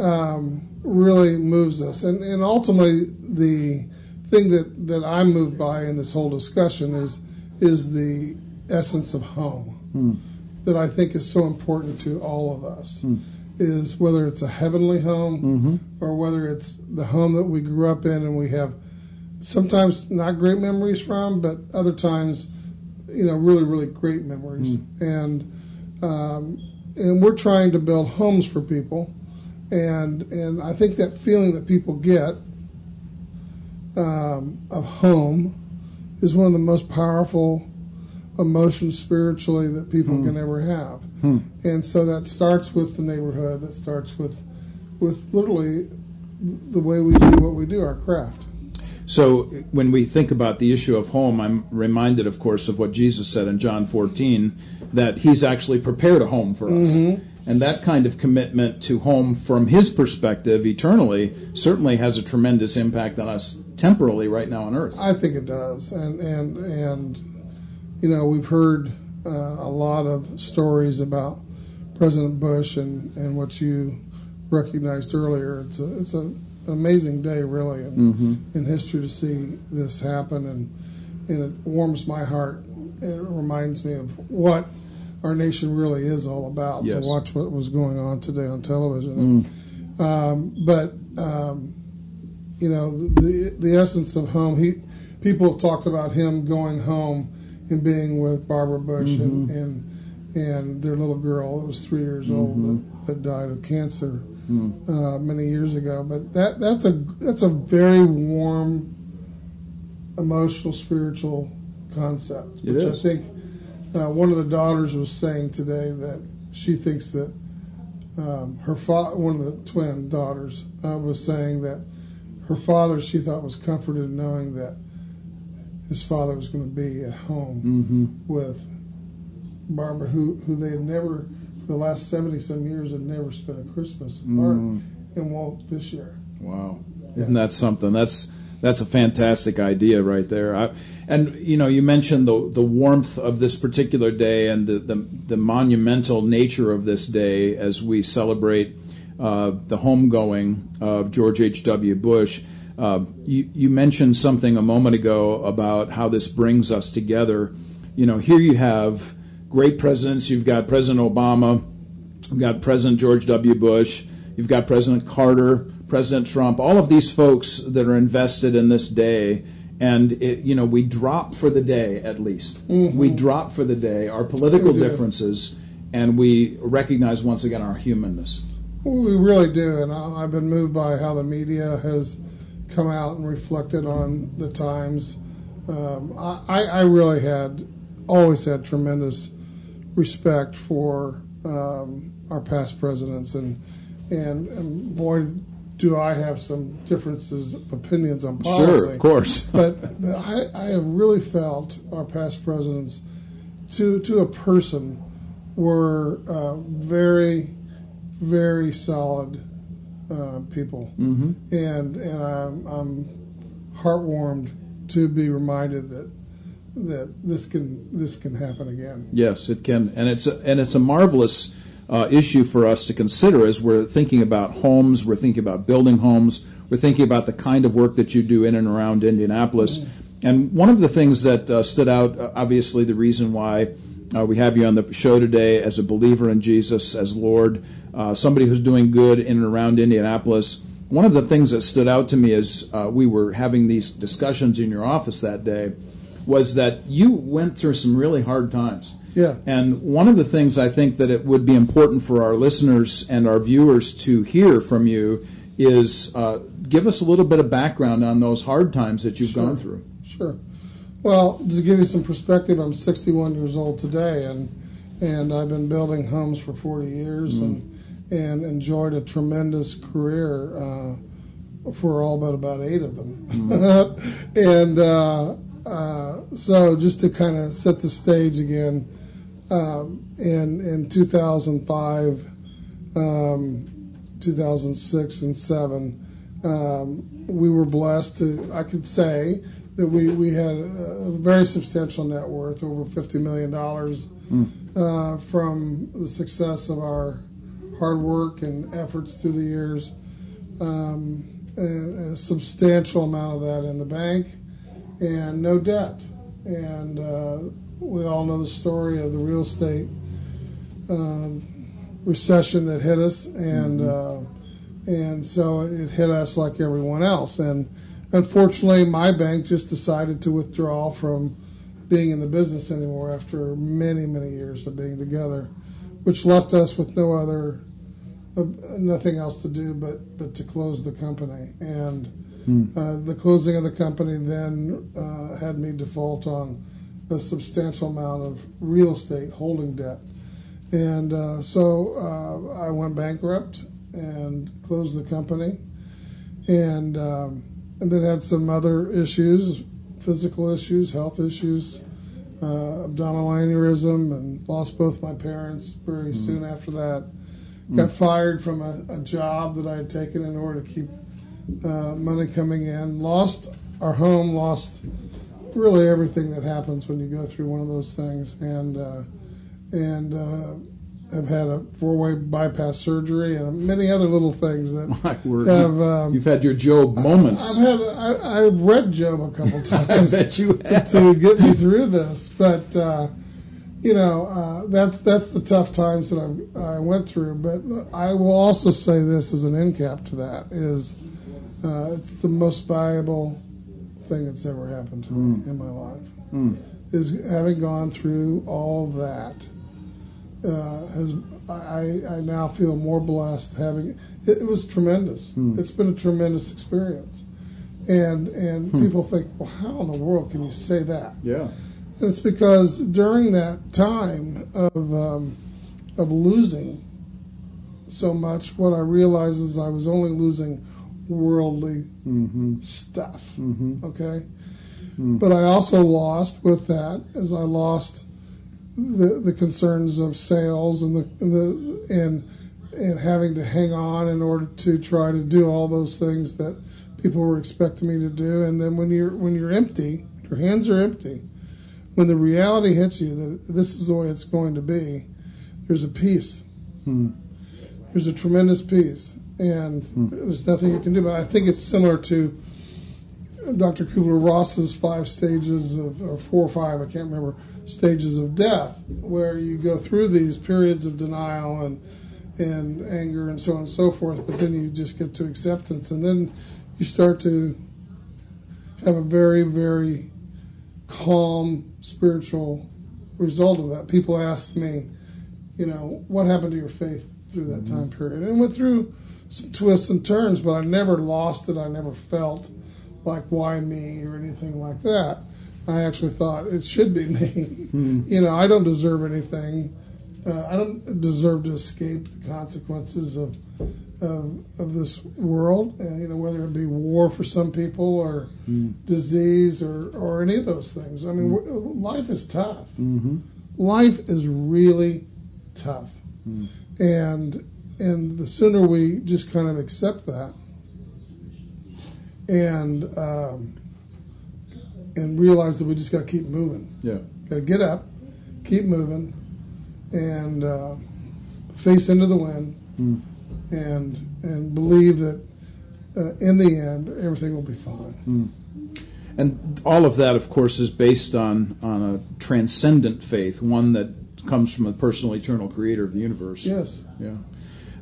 um, really moves us, and and ultimately the thing that, that I'm moved by in this whole discussion is is the essence of home hmm. that I think is so important to all of us. Hmm. Is whether it's a heavenly home mm-hmm. or whether it's the home that we grew up in and we have sometimes not great memories from, but other times, you know, really, really great memories. Hmm. And um, and we're trying to build homes for people, and and I think that feeling that people get um, of home is one of the most powerful emotions spiritually that people hmm. can ever have. Hmm. And so that starts with the neighborhood, that starts with with literally the way we do what we do, our craft. So when we think about the issue of home, I'm reminded, of course, of what Jesus said in John 14, that he's actually prepared a home for us. Mm-hmm. And that kind of commitment to home from his perspective eternally certainly has a tremendous impact on us temporally right now on earth. I think it does. And, and, and you know, we've heard uh, a lot of stories about President Bush and, and what you recognized earlier. It's a, it's a, an amazing day, really, in, mm-hmm. in history to see this happen, and and it warms my heart. It reminds me of what our nation really is all about. Yes. To watch what was going on today on television, mm. um, but um, you know the the essence of home. He people have talked about him going home and being with Barbara Bush mm-hmm. and, and and their little girl that was three years old mm-hmm. that, that, died of cancer mm. uh, many years ago. But that that's a that's a very warm, emotional, spiritual concept, it which is. I think uh, one of the daughters was saying today that she thinks that um, her fa- one of the twin daughters uh, was saying that her father she thought was comforted knowing that his father was going to be at home mm-hmm. with Barbara, who who they had never, for the last seventy some years, had never spent a Christmas apart, mm. and won't this year. Wow, yeah. isn't that something? That's that's a fantastic idea right there. I, and you know, you mentioned the the warmth of this particular day and the the, the monumental nature of this day as we celebrate uh, the homegoing of George H. W. Bush. Uh, you, you mentioned something a moment ago about how this brings us together. You know, here you have great presidents. You've got President Obama, you've got President George W. Bush, you've got President Carter, President Trump, all of these folks that are invested in this day. And it, you know, we drop for the day at least. Mm-hmm. We drop for the day our political differences, and we recognize once again our humanness. Well, we really do, and I've been moved by how the media has come out and reflected on the times. Um, I, I really had always had tremendous respect for um, our past presidents, and, and, and boy, do I have some differences of opinions on policy. Sure, of course. but I, I have really felt our past presidents, to to a person, were uh, very, very solid uh, people, mm-hmm. and and I'm, I'm heartwarmed to be reminded that that this can this can happen again. Yes, it can, and it's a, and it's a marvelous uh, issue for us to consider as we're thinking about homes, we're thinking about building homes, we're thinking about the kind of work that you do in and around Indianapolis. Mm-hmm. And one of the things that uh, stood out, uh, obviously, the reason why uh, we have you on the show today as a believer in Jesus as Lord, uh, somebody who's doing good in and around Indianapolis. One of the things that stood out to me as uh, we were having these discussions in your office that day was that you went through some really hard times. Yeah. And one of the things I think that it would be important for our listeners and our viewers to hear from you is uh, give us a little bit of background on those hard times that you've sure. gone through. Sure. Well, to give you some perspective, I'm 61 years old today, and and I've been building homes for 40 years, mm. and and enjoyed a tremendous career uh, for all but about eight of them, mm. and. Uh, uh, so just to kind of set the stage again, um, in in 2005, um, 2006, and seven, um, we were blessed to I could say that we, we had a very substantial net worth, over $50 million, mm. uh, from the success of our hard work and efforts through the years. Um, and a substantial amount of that in the bank and no debt. And uh, we all know the story of the real estate uh, recession that hit us, and mm-hmm. uh, and so it hit us like everyone else. And unfortunately, my bank just decided to withdraw from being in the business anymore after many many years of being together, which left us with no other uh, nothing else to do but but to close the company and Mm. Uh, the closing of the company then uh, had me default on a substantial amount of real estate holding debt. And uh, so uh, I went bankrupt and closed the company. And, um, and then had some other issues, physical issues, health issues, uh, abdominal aneurysm, and lost both my parents very mm. soon after that. Got mm. fired from a, a job that I had taken in order to keep uh, money coming in, lost our home, lost really everything that happens when you go through one of those things, and uh, and uh, have had a four-way bypass surgery and many other little things that have. Um, You've had your Job moments. I've had I, I've read Job a couple times. I bet you have. to get me through this, but uh, you know uh, that's that's the tough times that I've, I went through. But I will also say this as an end cap to that is uh, it's the most valuable thing that's ever happened to me in my life Mm. is having gone through all that. Uh, has I, I now feel more blessed having it, it was tremendous. It's been a tremendous experience, and and people think, well, how in the world can you say that? Yeah. And it's because during that time of um, of losing so much, what I realized is I was only losing worldly Mm-hmm. stuff. Mm-hmm. Okay, but I also lost with that as I lost the the concerns of sales and the and the and and having to hang on in order to try to do all those things that people were expecting me to do. And then when you're when you're empty, your hands are empty. When the reality hits you that this is the way it's going to be, there's a peace. Hmm. There's a tremendous peace, and there's nothing you can do. But I think it's similar to Dr. Kubler Ross's five stages of, or four or five, I can't remember, stages of death, where you go through these periods of denial and and anger and so on and so forth, but then you just get to acceptance, and then you start to have a very, very calm spiritual result of that. People ask me, you know, what happened to your faith through that time period? And went through some twists and turns, but I never lost it. I never felt like why me or anything like that. I actually thought it should be me. You know, I don't deserve anything. Uh, I don't deserve to escape the consequences of of, of this world. Uh, you know, whether it be war for some people or disease or or any of those things. I mean, w life is tough. Mm-hmm. Life is really tough, and and the sooner we just kind of accept that and um, and realize that we just got to keep moving. Yeah. Got to get up, keep moving, and uh, face into the wind, Mm. And and believe that uh, in the end everything will be fine. And all of that, of course, is based on, on a transcendent faith, one that comes from a personal, eternal creator of the universe. Yes. Yeah.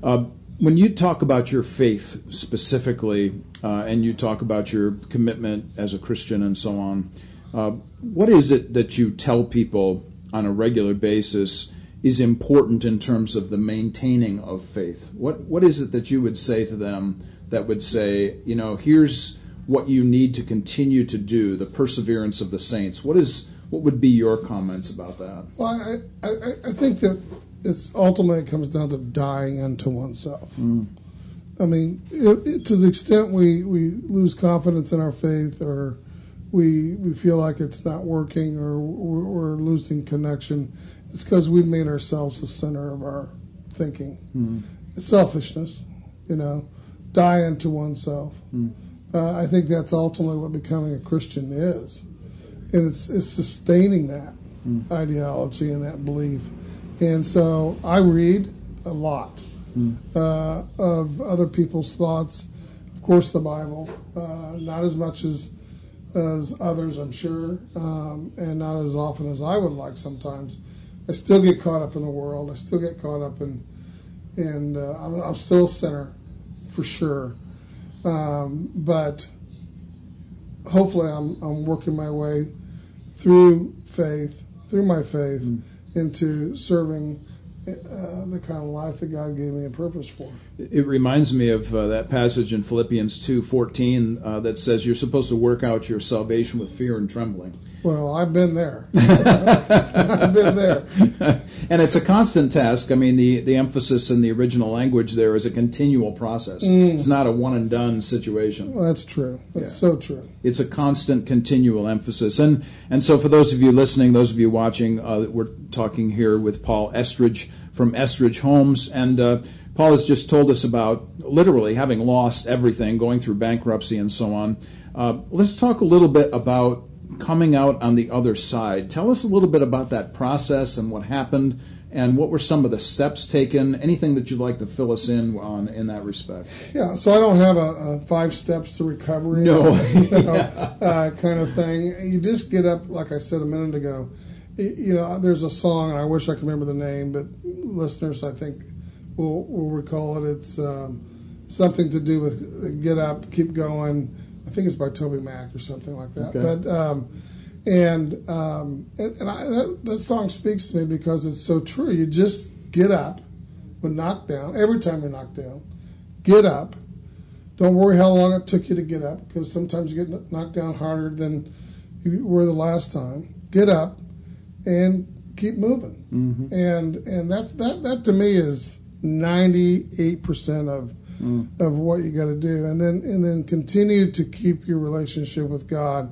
Uh, when you talk about your faith specifically, uh, and you talk about your commitment as a Christian and so on, uh, what is it that you tell people on a regular basis is important in terms of the maintaining of faith? What What is it that you would say to them that would say, you know, here's what you need to continue to do, the perseverance of the saints? What is what would be your comments about that? Well, I, I, I- think that it's ultimately it comes down to dying unto oneself. Hmm. I mean, it, it- to the extent we, we lose confidence in our faith or we we feel like it's not working or we're, we're losing connection, it's because we've made ourselves the center of our thinking. Selfishness, you know, die unto oneself. Uh, I think that's ultimately what becoming a Christian is, and it's it's sustaining that ideology and that belief. And so I read a lot uh, of other people's thoughts. Of course, the Bible, uh, not as much as as others, I'm sure, um, and not as often as I would like. Sometimes, I still get caught up in the world. I still get caught up in, and uh, I'm, I'm still a sinner, for sure. Um, but hopefully, I'm I'm working my way through faith, through my faith, into serving uh, the kind of life that God gave me a purpose for. It reminds me of uh, that passage in Philippians two fourteen uh, that says you're supposed to work out your salvation with fear and trembling, Well, I've been there. I've been there. and it's a constant task. I mean, the the emphasis in the original language there is a continual process. It's not a one and done situation. Well, that's true. That's Yeah. so true. It's a constant, continual emphasis. And and so, for those of you listening, those of you watching, uh, we're talking here with Paul Estridge from Estridge Homes, and uh, Paul has just told us about literally having lost everything, going through bankruptcy, and so on. Uh, let's talk a little bit about coming out on the other side. Tell us a little bit about that process and what happened, and what were some of the steps taken? Anything that you'd like to fill us in on in that respect? Yeah, so I don't have a, a five steps to recovery, no, you know, uh, kind of thing. You just get up, like I said a minute ago. You know, there's a song, and I wish I could remember the name, but listeners, I think, will will recall it. It's um, something to do with get up, keep going. I think it's by Toby Mac or something like that. Okay. But um, and um, and, and I, that, that song speaks to me because it's so true. You just get up when knocked down. Every time you're knocked down, get up. Don't worry how long it took you to get up because sometimes you get knocked down harder than you were the last time. Get up and keep moving. Mm-hmm. And and that's that that to me is ninety eight percent of mm. of what you got to do, and then and then continue to keep your relationship with God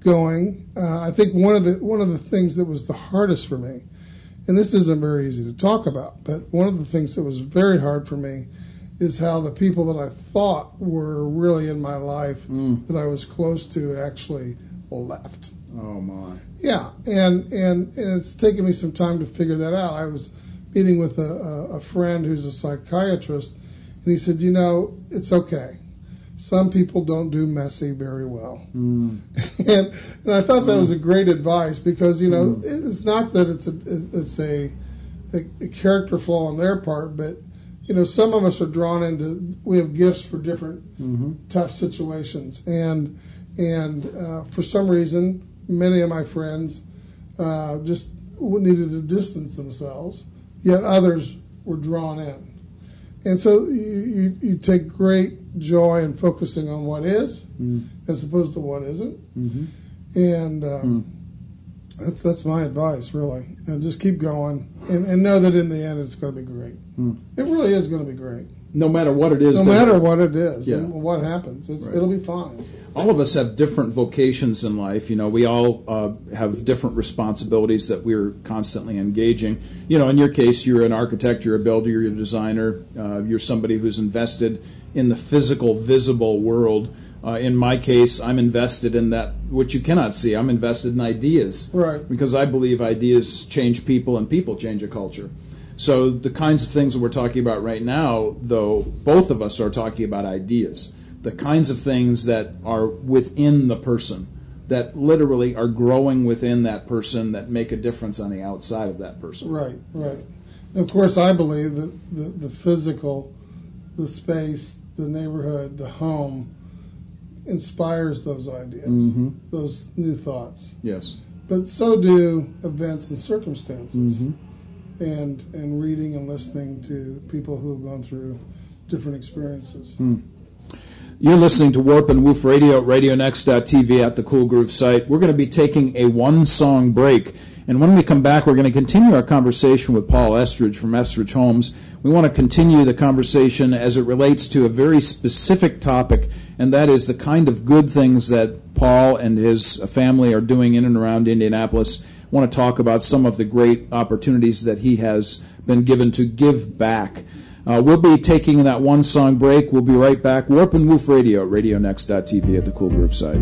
going. Uh, I think one of the one of the things that was the hardest for me, and this isn't very easy to talk about, but one of the things that was very hard for me is how the people that I thought were really in my life mm. that I was close to actually left. Oh my. Yeah, and and and it's taken me some time to figure that out. I was meeting with a, a, friend who's a psychiatrist, and he said, you know, it's okay some people don't do messy very well. Mm. and, and I thought that was a mm. great advice because, you know, mm. it's not that it's a, it's a, a, a, character flaw on their part, but, you know, some of us are drawn into, we have gifts for different mm-hmm. tough situations. And, and uh, for some reason, many of my friends uh, just needed to distance themselves, yet others were drawn in. And so you, you, you take great joy in focusing on what is mm. as opposed to what isn't. Mm-hmm. And um, mm. that's that's my advice, really. And just keep going and, and know that in the end it's going to be great. Mm. It really is going to be great. No matter what it is. No matter what it is yeah. and what happens, right. it'll be fine all of us have different vocations in life. You know, we all uh, have different responsibilities that we're constantly engaging. You know, in your case, you're an architect, you're a builder, you're a designer, uh, you're somebody who's invested in the physical, visible world. Uh, in my case, I'm invested in that which you cannot see. I'm invested in ideas, right? Because I believe ideas change people, and people change a culture. So the kinds of things that we're talking about right now, though, both of us are talking about ideas the kinds of things that are within the person that literally are growing within that person that make a difference on the outside of that person. Right, right. And of course, I believe that the, the physical, the space, the neighborhood, the home inspires those ideas, mm-hmm. those new thoughts. Yes. But so do events and circumstances, mm-hmm. and and reading and listening to people who have gone through different experiences. Mm. You're listening to Warp and Woof Radio at RadioNext.tv at the Cool Groove site. We're going to be taking a one song break. And when we come back, we're going to continue our conversation with Paul Estridge from Estridge Homes. We want to continue the conversation as it relates to a very specific topic, and that is the kind of good things that Paul and his family are doing in and around Indianapolis. I want to talk about some of the great opportunities that he has been given to give back. Uh, we'll be taking that one song break. We'll be right back. Warp and Woof Radio, RadioNext.tv at the Cool Groove site.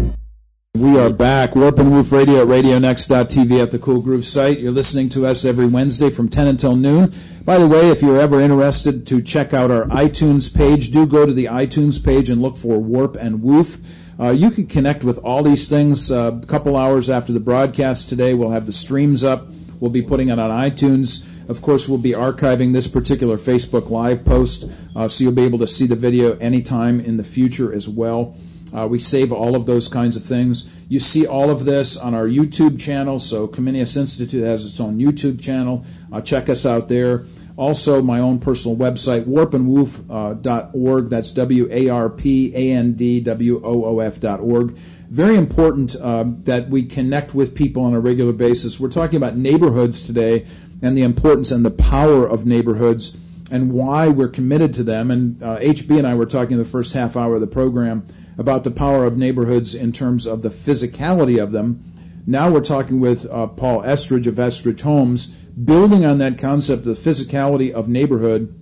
We are back. Warp and Woof Radio at RadioNext.tv at the Cool Groove site. You're listening to us every Wednesday from 10 until noon. By the way, if you're ever interested to check out our iTunes page, do go to the iTunes page and look for Warp and Woof. Uh, you can connect with all these things uh, a couple hours after the broadcast today. We'll have the streams up. We'll be putting it on iTunes. Of course, we'll be archiving this particular Facebook Live post, uh, so you'll be able to see the video anytime in the future as well. Uh, we save all of those kinds of things. You see all of this on our YouTube channel. So Comenius Institute has its own YouTube channel. Uh, check us out there. Also, my own personal website, warpandwoof.org. Uh, That's W A R P A N D W O O F.org. Very important uh, that we connect with people on a regular basis. We're talking about neighborhoods today and the importance and the power of neighborhoods and why we're committed to them. And uh, HB and I were talking the first half hour of the program about the power of neighborhoods in terms of the physicality of them. Now we're talking with uh, Paul Estridge of Estridge Homes, building on that concept of the physicality of neighborhood,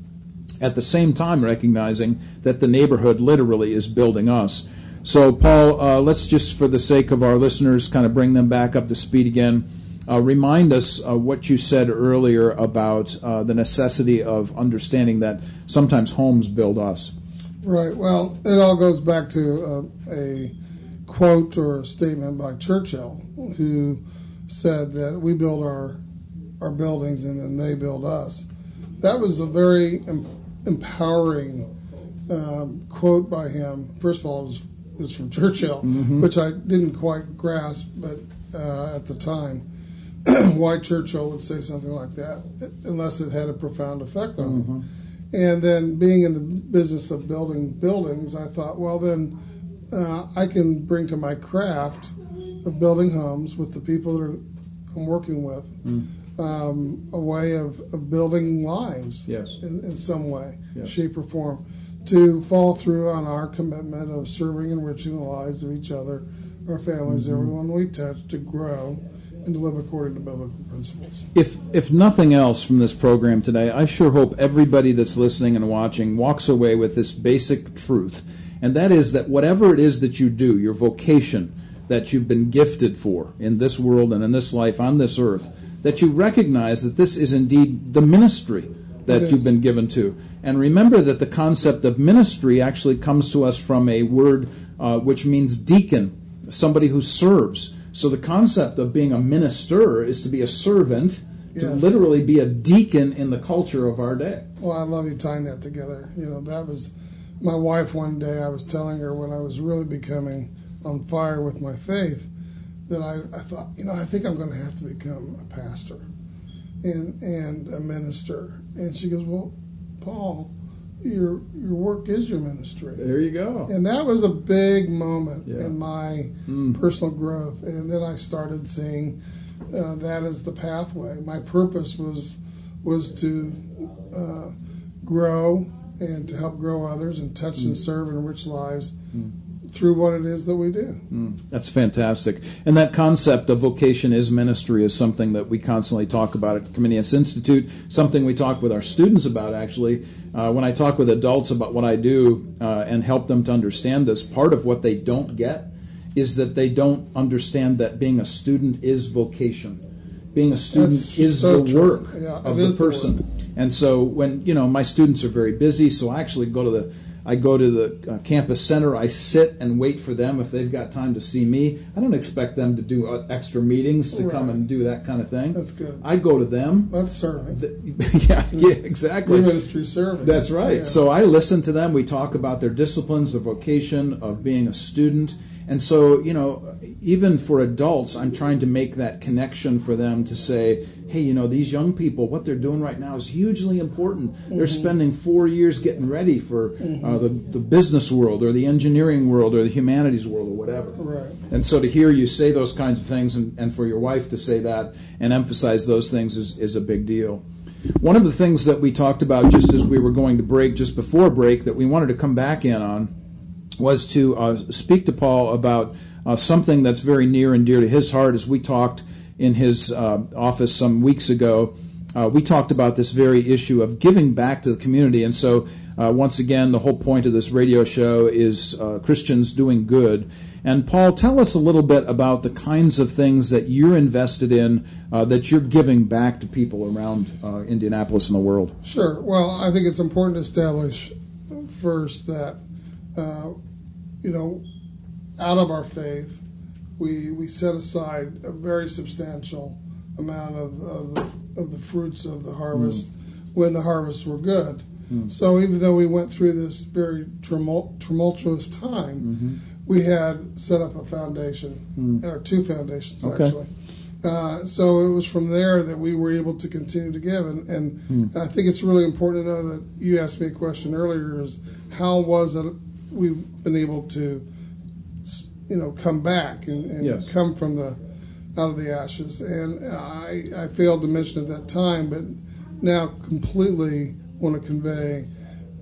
at the same time recognizing that the neighborhood literally is building us. So, Paul, uh, let's just, for the sake of our listeners, kind of bring them back up to speed again uh, remind us uh, what you said earlier about uh, the necessity of understanding that sometimes homes build us. Right. Well, it all goes back to uh, a quote or a statement by Churchill, who said that we build our our buildings and then they build us. That was a very em- empowering um, quote by him. First of all, it was, it was from Churchill, mm-hmm. which I didn't quite grasp, but uh, at the time, why Churchill would say something like that, unless it had a profound effect on mm-hmm. me. And then being in the business of building buildings, I thought, well, then uh, I can bring to my craft of building homes with the people that are, I'm working with mm. um, a way of, of, building lives yes. in, in some way, yes. shape, or form to fall through on our commitment of serving and enriching the lives of each other, our families, mm-hmm. everyone we touch to grow and to live according to biblical principles. If if nothing else from this program today, I sure hope everybody that's listening and watching walks away with this basic truth, and that is that whatever it is that you do, your vocation that you've been gifted for in this world and in this life on this earth, that you recognize that this is indeed the ministry that you've been given to. And remember that the concept of ministry actually comes to us from a word uh, which means deacon, somebody who serves. So the concept of being a minister is to be a servant, yes. to literally be a deacon in the culture of our day. Well, I love you tying that together. You know, that was my wife one day. I was telling her when I was really becoming on fire with my faith that I, I thought, you know, I think I'm going to have to become a pastor and and a minister. And she goes, well, Paul, your your work is your ministry. There you go. And that was a big moment yeah. in my mm. personal growth. And then I started seeing uh, that as the pathway. My purpose was was to uh, grow and to help grow others and touch mm. and serve and enrich lives. Mm through what it is that we do. Mm, that's fantastic. And that concept of vocation is ministry is something that we constantly talk about at the Comenius Institute, something we talk with our students about actually. Uh, when I talk with adults about what I do uh, and help them to understand this, part of what they don't get is that they don't understand that being a student is vocation. Being a student That's is so the work yeah, of the person. The and so when, you know, my students are very busy, so I actually go to the I go to the uh, campus center. I sit and wait for them if they've got time to see me. I don't expect them to do uh, extra meetings to right. come and do that kind of thing. That's good. I go to them. That's serving. The, yeah, yeah, exactly. ministry serving. That's right. Yeah. So I listen to them. We talk about their disciplines, their vocation of being a student. And so, you know, even for adults, I'm trying to make that connection for them to say, hey, you know, these young people, what they're doing right now is hugely important. Mm-hmm. They're spending four years getting ready for uh, mm-hmm. uh, the, the business world or the engineering world or the humanities world or whatever. Right. And so to hear you say those kinds of things and, and for your wife to say that and emphasize those things is, is a big deal. One of the things that we talked about just as we were going to break, just before break, that we wanted to come back in on was to uh, speak to Paul about uh, something that's very near and dear to his heart as we talked in his uh, office some weeks ago, uh, we talked about this very issue of giving back to the community. And so, uh, once again, the whole point of this radio show is uh, Christians doing good. And Paul, tell us a little bit about the kinds of things that you're invested in, uh, that you're giving back to people around uh, Indianapolis and the world. Sure. Well, I think it's important to establish first that, you know, out of our faith, we, we set aside a very substantial amount of, of, the, of the fruits of the harvest mm. when the harvests were good. Mm. So even though we went through this very tumult, tumultuous time, mm-hmm. we had set up a foundation, mm. or two foundations okay. actually. Uh, so it was from there that we were able to continue to give. And, and mm. I think it's really important to know that you asked me a question earlier: is how was it we've been able to you know, come back and, and yes. come from the out of the ashes. And I, I failed to mention at that time, but now completely want to convey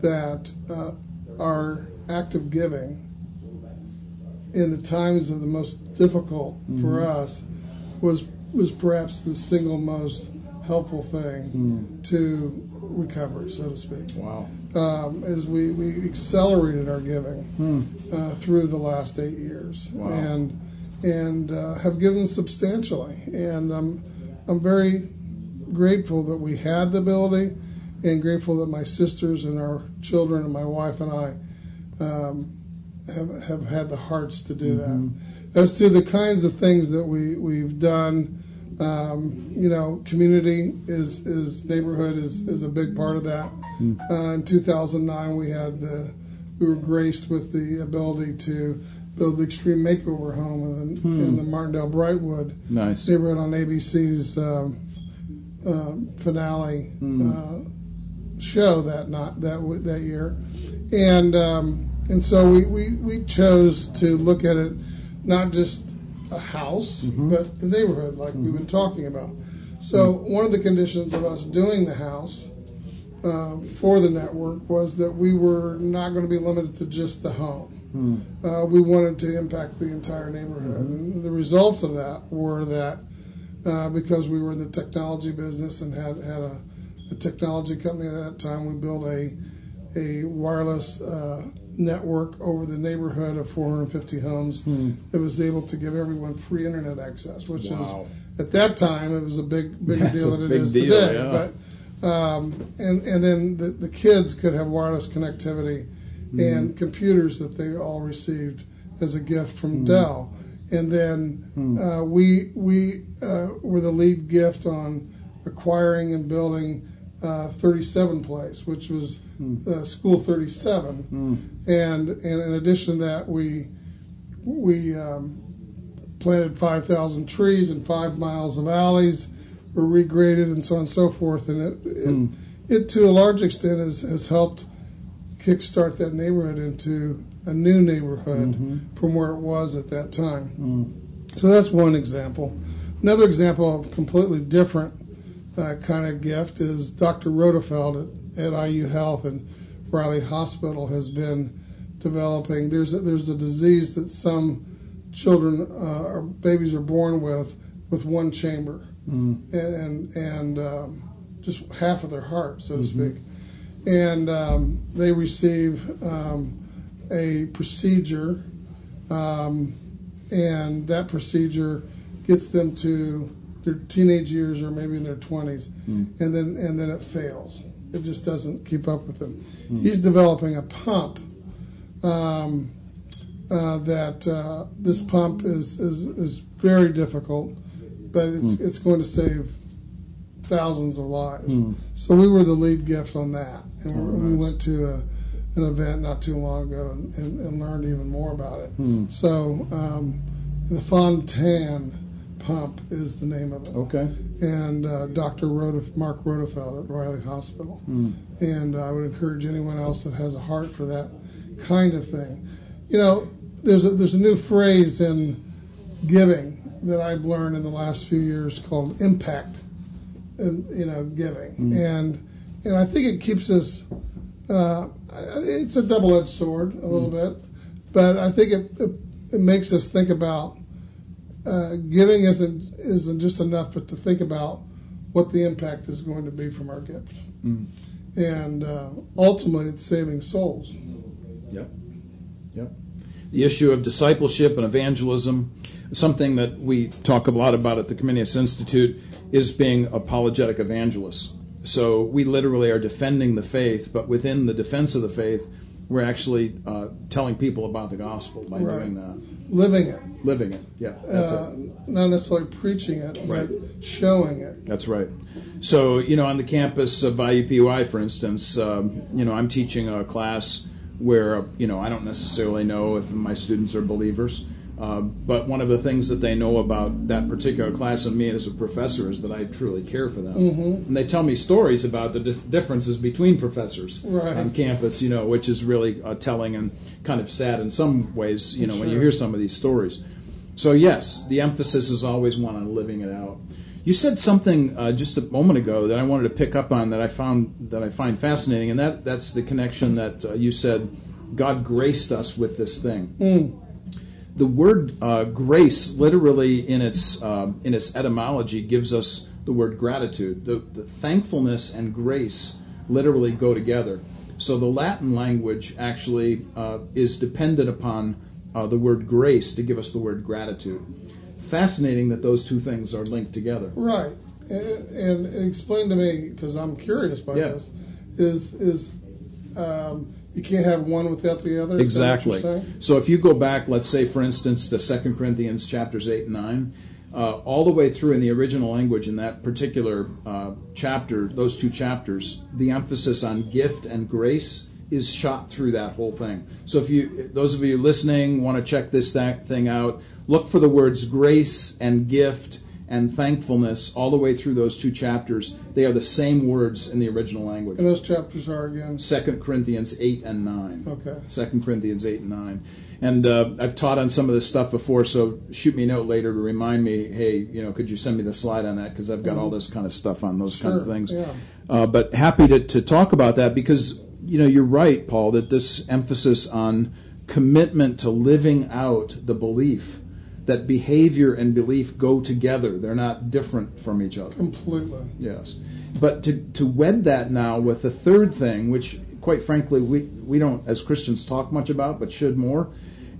that uh, our act of giving in the times of the most difficult mm-hmm. for us was was perhaps the single most helpful thing mm. to recover, so to speak. Wow. Um, as we, we accelerated our giving hmm. uh, through the last eight years. Wow. And and uh, have given substantially. And I'm I'm very grateful that we had the ability, and grateful that my sisters and our children and my wife and I um, have have had the hearts to do mm-hmm. that. As to the kinds of things that we we've done, um, you know, community is is neighborhood is is a big part of that. Mm. Uh, in 2009, we had the we were graced with the ability to build the Extreme Makeover Home in, hmm. in the Martindale Brightwood nice. neighborhood on ABC's um, uh, finale hmm. uh, show that not that that year, and um, and so we, we, we chose to look at it not just a house mm-hmm. but the neighborhood like mm-hmm. we've been talking about. So mm-hmm. one of the conditions of us doing the house uh, for the network was that we were not going to be limited to just the home. Hmm. Uh, we wanted to impact the entire neighborhood. Mm-hmm. And the results of that were that uh, because we were in the technology business and had, had a, a, technology company at that time, we built a, a wireless uh, network over the neighborhood of 450 homes hmm. that was able to give everyone free internet access, which wow. is at that time it was a big bigger That's deal than it is deal, today. Yeah. But um, and and then the, the kids could have wireless connectivity mm-hmm. and computers that they all received as a gift from mm-hmm. Dell. And then mm-hmm. uh, we we uh, were the lead gift on acquiring and building uh, 37 Place, which was uh, School 37, mm. And and in addition to that, we we um, planted 5,000 trees and five miles of alleys were regraded and so on and so forth, and it it, mm. it to a large extent has has helped kickstart that neighborhood into a new neighborhood mm-hmm. from where it was at that time. Mm. So that's one example. Another example of completely different uh, kind of gift is Dr. Rodefeld at, at IU Health and Riley Hospital has been developing. There's a, there's a disease that some children uh, or babies are born with with one chamber mm. and and, and um, just half of their heart, so to mm-hmm. speak, and um, they receive um, a procedure, um, and that procedure gets them to their teenage years or maybe in their 20s, mm. and then and then it fails. It just doesn't keep up with them. Mm. He's developing a pump um, uh, that uh, this pump is, is is very difficult, but it's mm. it's going to save thousands of lives. Hmm. So we were the lead gift on that, and oh, we went to a, an event not too long ago and, and, and learned even more about it. Hmm. So um, the Fontan pump is the name of it. Okay. And uh, Dr. Rodef- Mark Rodefeld at Riley Hospital. Mm. And uh, I would encourage anyone else that has a heart for that kind of thing. You know, there's a, there's a new phrase in giving that I've learned in the last few years called impact, and you know, giving. Mm. And and I think it keeps us. Uh, it's a double-edged sword a little mm. bit, but I think it, it it makes us think about uh, giving isn't isn't just enough, but to think about what the impact is going to be from our gift, mm. and uh, ultimately, it's saving souls. Yep, yep. The issue of discipleship and evangelism, something that we talk a lot about at the Comenius Institute, is being apologetic evangelists. So we literally are defending the faith, but within the defense of the faith, we're actually uh, telling people about the gospel by right. doing that. Living it. Living it, yeah. That's uh, it. Not necessarily preaching it, right. but showing it. That's right. So, you know, on the campus of IUPUI, for instance, um, you know, I'm teaching a class where, you know, I don't necessarily know if my students are believers. Uh, but one of the things that they know about that particular class and me as a professor is that I truly care for them. Mm-hmm. And they tell me stories about the dif- differences between professors right. on campus, you know, which is really uh, telling and kind of sad in some ways, you know, sure. when you hear some of these stories. So, yes, the emphasis is always one on living it out. You said something uh, just a moment ago that I wanted to pick up on that I found that I find fascinating, and that, that's the connection that uh, you said God graced us with this thing. Mm the word uh, grace, literally in its uh, in its etymology, gives us the word gratitude. The, the, thankfulness and grace literally go together. So the Latin language actually uh, is dependent upon uh, the word grace to give us the word gratitude. Fascinating that those two things are linked together. Right. And, and explain to me because I'm curious by Yeah. this. Is is um, you can't have one without the other? Is that what Exactly. So if you go back, let's say, for instance, to Second Corinthians chapters eight and nine, uh, all the way through in the original language in that particular uh, chapter, those two chapters, the emphasis on gift and grace is shot through that whole thing. So if you, those of you listening, want to check this that thing out, look for the words grace and gift and thankfulness all the way through those two chapters. They are the same words in the original language. And those chapters are again. Second Corinthians eight and nine. Okay. Second Corinthians eight and nine. And uh, I've taught on some of this stuff before, so shoot me a note later to remind me. Hey, you know, could you send me the slide on that because I've got all this kind of stuff on those kinds of Sure, things. yeah. Uh, but happy to, to talk about that because you know you're right, Paul, that this emphasis on commitment to living out the belief that behavior and belief go together; they're not different from each other. Completely. Yes. But to, to wed that now with the third thing, which quite frankly we, we don't as Christians talk much about, but should more,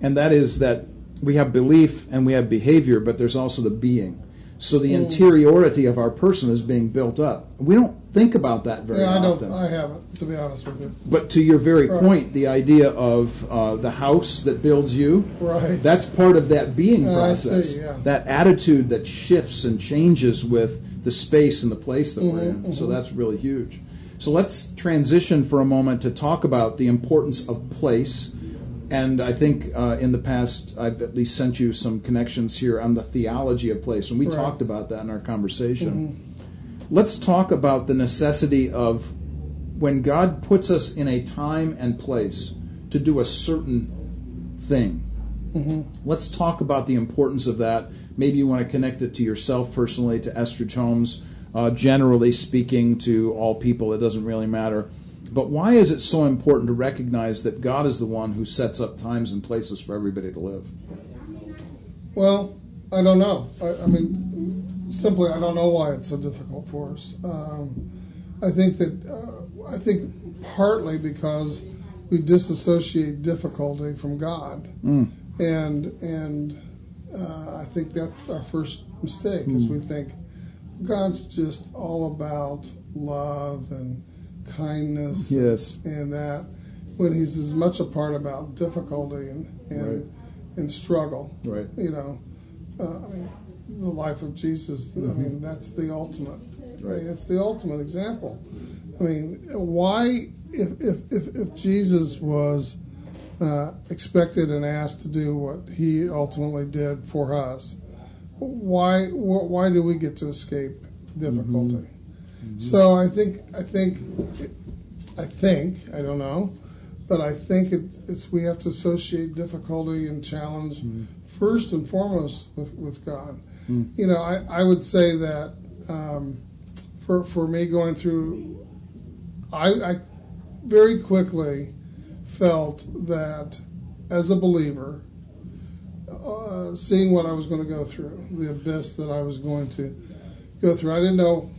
and that is that we have belief and we have behavior, but there's also the being. So the mm. interiority of our person is being built up. We don't think about that very Yeah, I often. don't. I haven't, to be honest with you. But to your very Right. point, the idea of uh, the house that builds you, Right. that's part of that being Yeah, I see, process. yeah. That attitude that shifts and changes with the space and the place that we're Mm-hmm, in. So that's really huge. So let's transition for a moment to talk about the importance of place. And I think uh, in the past, I've at least sent you some connections here on the theology of place, and we Right. Mm-hmm. talked about that in our conversation. Let's talk about the necessity of when God puts us in a time and place to do a certain thing. Let's talk about the importance of that. Maybe you want to connect it to yourself personally, to Estridge Homes, uh, generally speaking, to all people. It doesn't really matter. But why is it so important to recognize that God is the one who sets up times and places for everybody to live? Well, I don't know. I, I mean, simply, I don't know why it's so difficult for us. Um, I think that uh, I think partly because we disassociate difficulty from God, and and uh, I think that's our first mistake is we think God's just all about love and kindness Yes. and that when he's as much a part about difficulty and and, Right. and struggle Right. you know, uh, I mean, the life of Jesus. I mm-hmm. mean, that's the ultimate. Right? It's the ultimate example. I mean, why, if if if, if Jesus was uh, expected and asked to do what he ultimately did for us, why wh- why do we get to escape difficulty? Mm-hmm. Mm-hmm. So I think I think I think I don't know, but I think it's, it's we have to associate difficulty and challenge first and foremost with, with God. You know, I, I would say that um, for for me going through, I, I very quickly felt that as a believer, uh, seeing what I was going to go through, the abyss that I was going to go through, I didn't know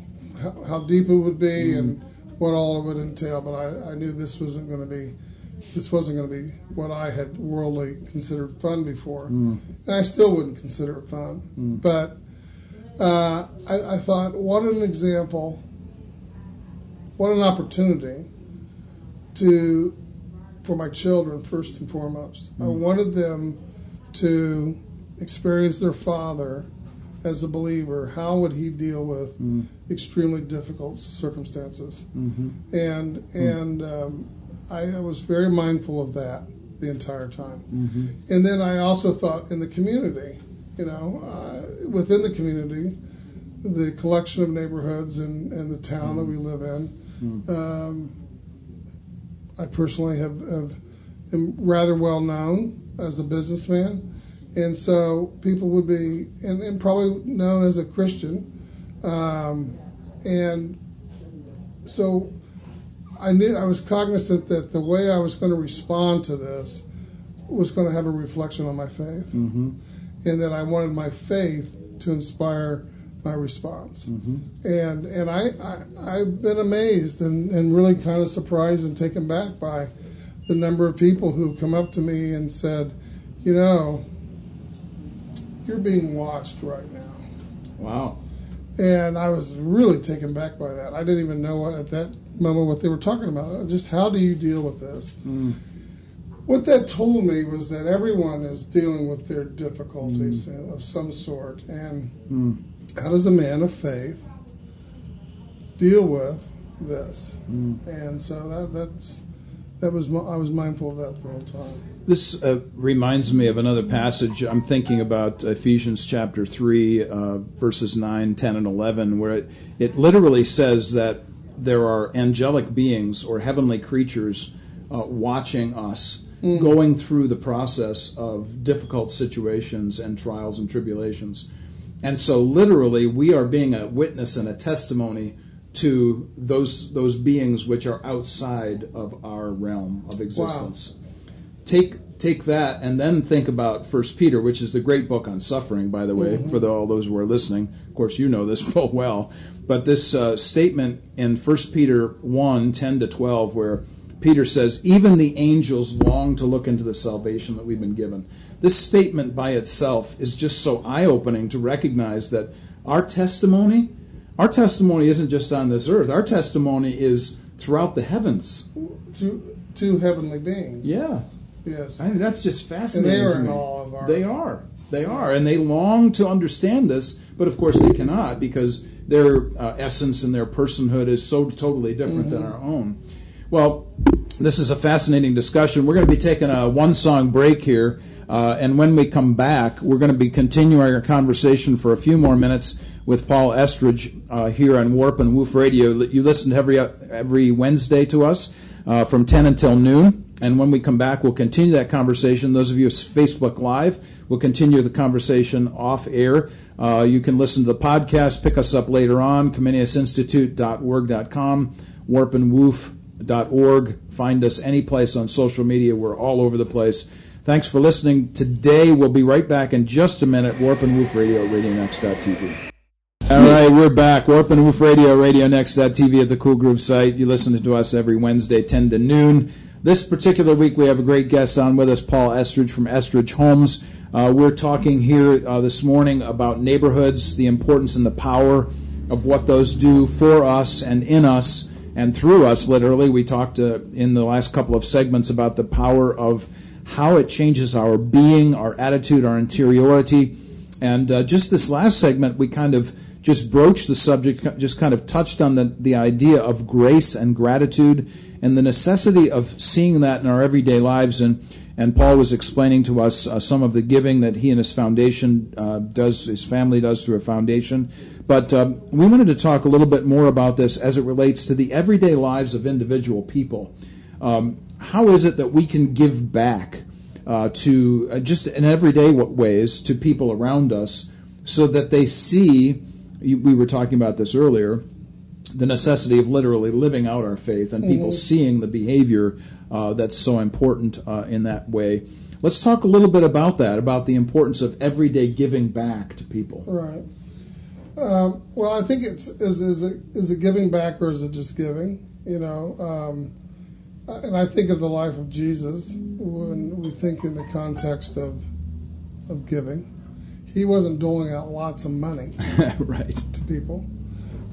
how, how deep it would be and what all it would entail, but I, I knew this wasn't going to be this wasn't going to be what I had worldly considered fun before, mm. and I still wouldn't consider it fun. Mm. But uh, I, I thought, what an example, what an opportunity to for my children first and foremost. I mm. wanted them to experience their father as a believer. How would he deal with extremely difficult circumstances? Mm-hmm. And and um, I, I was very mindful of that the entire time. And then I also thought in the community, you know, uh, within the community, the collection of neighborhoods and, and the town that we live in. Um, I personally have, have am rather well known as a businessman, and so people would be and, and probably known as a Christian, um, and so I knew I was cognizant that the way I was going to respond to this was going to have a reflection on my faith, Mm-hmm. and that I wanted my faith to inspire my response. And and I, I I've been amazed and, and really kind of surprised and taken back by the number of people who've come up to me and said, you know, you're being watched right now. Wow. And I was really taken back by that. I didn't even know at that moment what they were talking about. Just how do you deal with this? Mm. What that told me was that everyone is dealing with their difficulties mm. of some sort. And mm. how does a man of faith deal with this? Mm. And so that, that's that was I was mindful of that the whole time. This uh, reminds me of another passage. I'm thinking about Ephesians chapter 3, uh, verses 9, 10, and 11, where it, it literally says that there are angelic beings or heavenly creatures uh, watching us mm. going through the process of difficult situations and trials and tribulations. And so, literally, we are being a witness and a testimony to those those beings which are outside of our realm of existence. Wow. Take take that and then think about First Peter, which is the great book on suffering, by the way, mm-hmm. for the, all those who are listening. Of course, you know this full well. But this uh, statement in First Peter 1, 10 to 12, where Peter says, Even the angels long to look into the salvation that we've been given. This statement by itself is just so eye opening to recognize that our testimony our testimony isn't just on this earth. Our testimony is throughout the heavens. To, to heavenly beings. Yeah. Yes. I mean, that's just fascinating. And they are in all of our. They are. They are. And they long to understand this, but of course they cannot because their uh, essence and their personhood is so totally different mm-hmm. than our own. Well, this is a fascinating discussion. We're going to be taking a one song break here. Uh, and when we come back, we're going to be continuing our conversation for a few more minutes with Paul Estridge uh, here on Warp and Woof Radio. You listen every every Wednesday to us uh, from 10 until noon. And when we come back, we'll continue that conversation. Those of you Facebook Live, we'll continue the conversation off air. Uh, you can listen to the podcast, pick us up later on, ComeniusInstitute.org.com, warpandwoof.org. Find us any place on social media. We're all over the place. Thanks for listening today. We'll be right back in just a minute. Warp and Woof Radio, RadioNext.tv. All right, we're back. Warp and Woof Radio, RadioNext.tv at the Cool Groove site. You listen to us every Wednesday, 10 to noon. This particular week, we have a great guest on with us, Paul Estridge from Estridge Homes. Uh, we're talking here uh, this morning about neighborhoods, the importance and the power of what those do for us and in us and through us, literally. We talked uh, in the last couple of segments about the power of how it changes our being, our attitude, our interiority. And uh, just this last segment, we kind of just broached the subject, just kind of touched on the, the idea of grace and gratitude and the necessity of seeing that in our everyday lives. And, and Paul was explaining to us uh, some of the giving that he and his foundation uh, does, his family does through a foundation. But um, we wanted to talk a little bit more about this as it relates to the everyday lives of individual people. Um, how is it that we can give back uh, to uh, just in everyday ways to people around us so that they see we were talking about this earlier the necessity of literally living out our faith and people mm-hmm. seeing the behavior that's so important uh, in that way. Let's talk a little bit about that, about the importance of everyday giving back to people. Right. Um, well, I think it's is is it, is it giving back or is it just giving? You know, um, and I think of the life of Jesus when we think in the context of of giving he wasn't doling out lots of money right to people.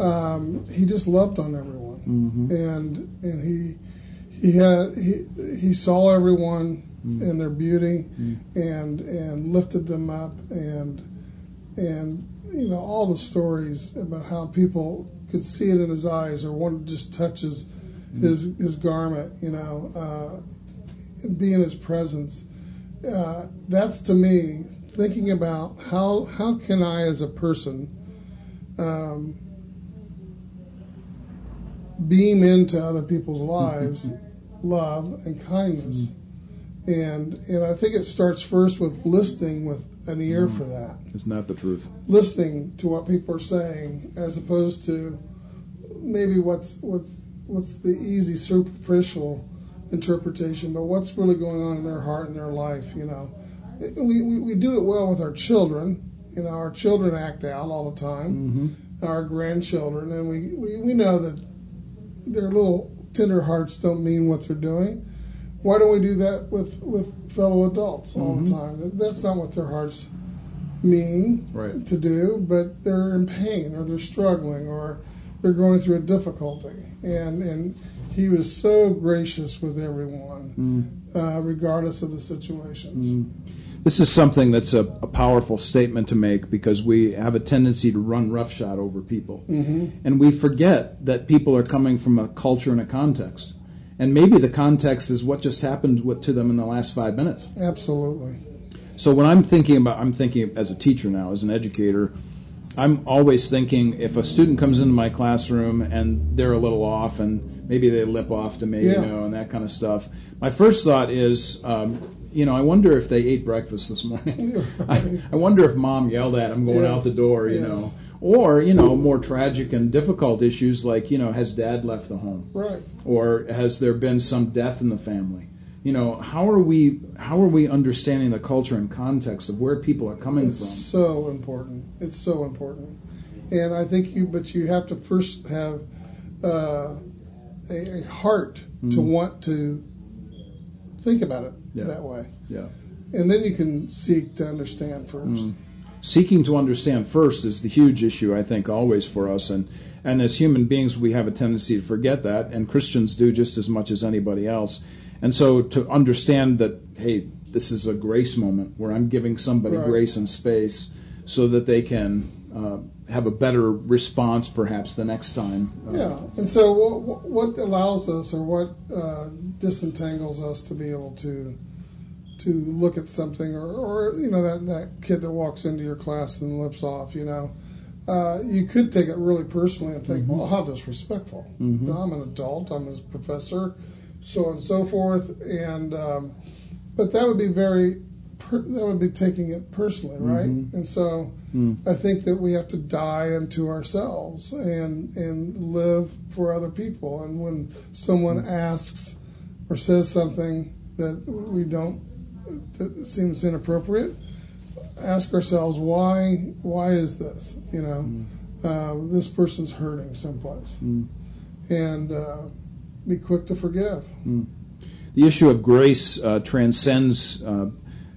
Um, he just loved on everyone, mm-hmm. and and he he had he he saw everyone mm-hmm. in their beauty, mm-hmm. and and lifted them up, and and you know all the stories about how people could see it in his eyes or wanted to just touch his mm-hmm. his his garment, you know, uh, be in his presence. Uh, that's to me thinking about how how can I, as a person, um, beam into other people's lives love and kindness, and and I think it starts first with listening with an ear mm. for It's not the truth? Listening to what people are saying, as opposed to maybe what's what's what's the easy superficial interpretation, but what's really going on in their heart and their life, you know we, we, we, do it well with our children. You know, our children act out all the time, mm-hmm. our grandchildren, and we, we, we know that their little tender hearts don't mean what they're doing. Why don't we do that with, with fellow adults all mm-hmm. the time? That's not what their hearts mean Right. to do, but they're in pain or they're struggling or they're going through a difficulty. And and he was so gracious with everyone, uh, regardless of the situations. This is something that's a, a powerful statement to make because we have a tendency to run roughshod over people. And we forget that people are coming from a culture and a context. And maybe the context is what just happened with, to them in the last five minutes. Absolutely. So when I'm thinking about, I'm thinking as a teacher now, as an educator, I'm always thinking if a student comes into my classroom and they're a little off and maybe they lip off to me, Yeah. you know, and that kind of stuff. My first thought is, um, you know, I wonder if they ate breakfast this morning. I, I wonder if mom yelled at them going Yes. out the door, you Yes. know. Or, you know, more tragic and difficult issues like, you know, has dad left the home? Right. or has there been some death in the family? You know, how are we how are we understanding the culture and context of where people are coming from? It's from? so important. It's so important. And I think you, but you have to first have uh, a, a heart to want to think about it Yeah. that way. Yeah. And then you can seek to understand first. Mm-hmm. Seeking to understand first is the huge issue I think always for us and and as human beings we have a tendency to forget that and Christians do just as much as anybody else. And so to understand that hey, this is a grace moment where I'm giving somebody Right. grace and space so that they can uh, have a better response perhaps the next time. Uh, Yeah. And so, what, what allows us, or what uh, disentangles us to be able to to look at something, or, or you know that that kid that walks into your class and lips off, you know. Uh, you could take it really personally and think, well, how disrespectful. You know, I'm an adult, I'm his professor, so on and so forth. And um, but that would be very per, that would be taking it personally, right? And so I think that we have to die into ourselves and and live for other people. And when someone asks or says something that we don't that seems inappropriate, ask ourselves why why is this? You know, um, this person's hurting someplace, and uh, be quick to forgive. the issue of grace uh, transcends uh,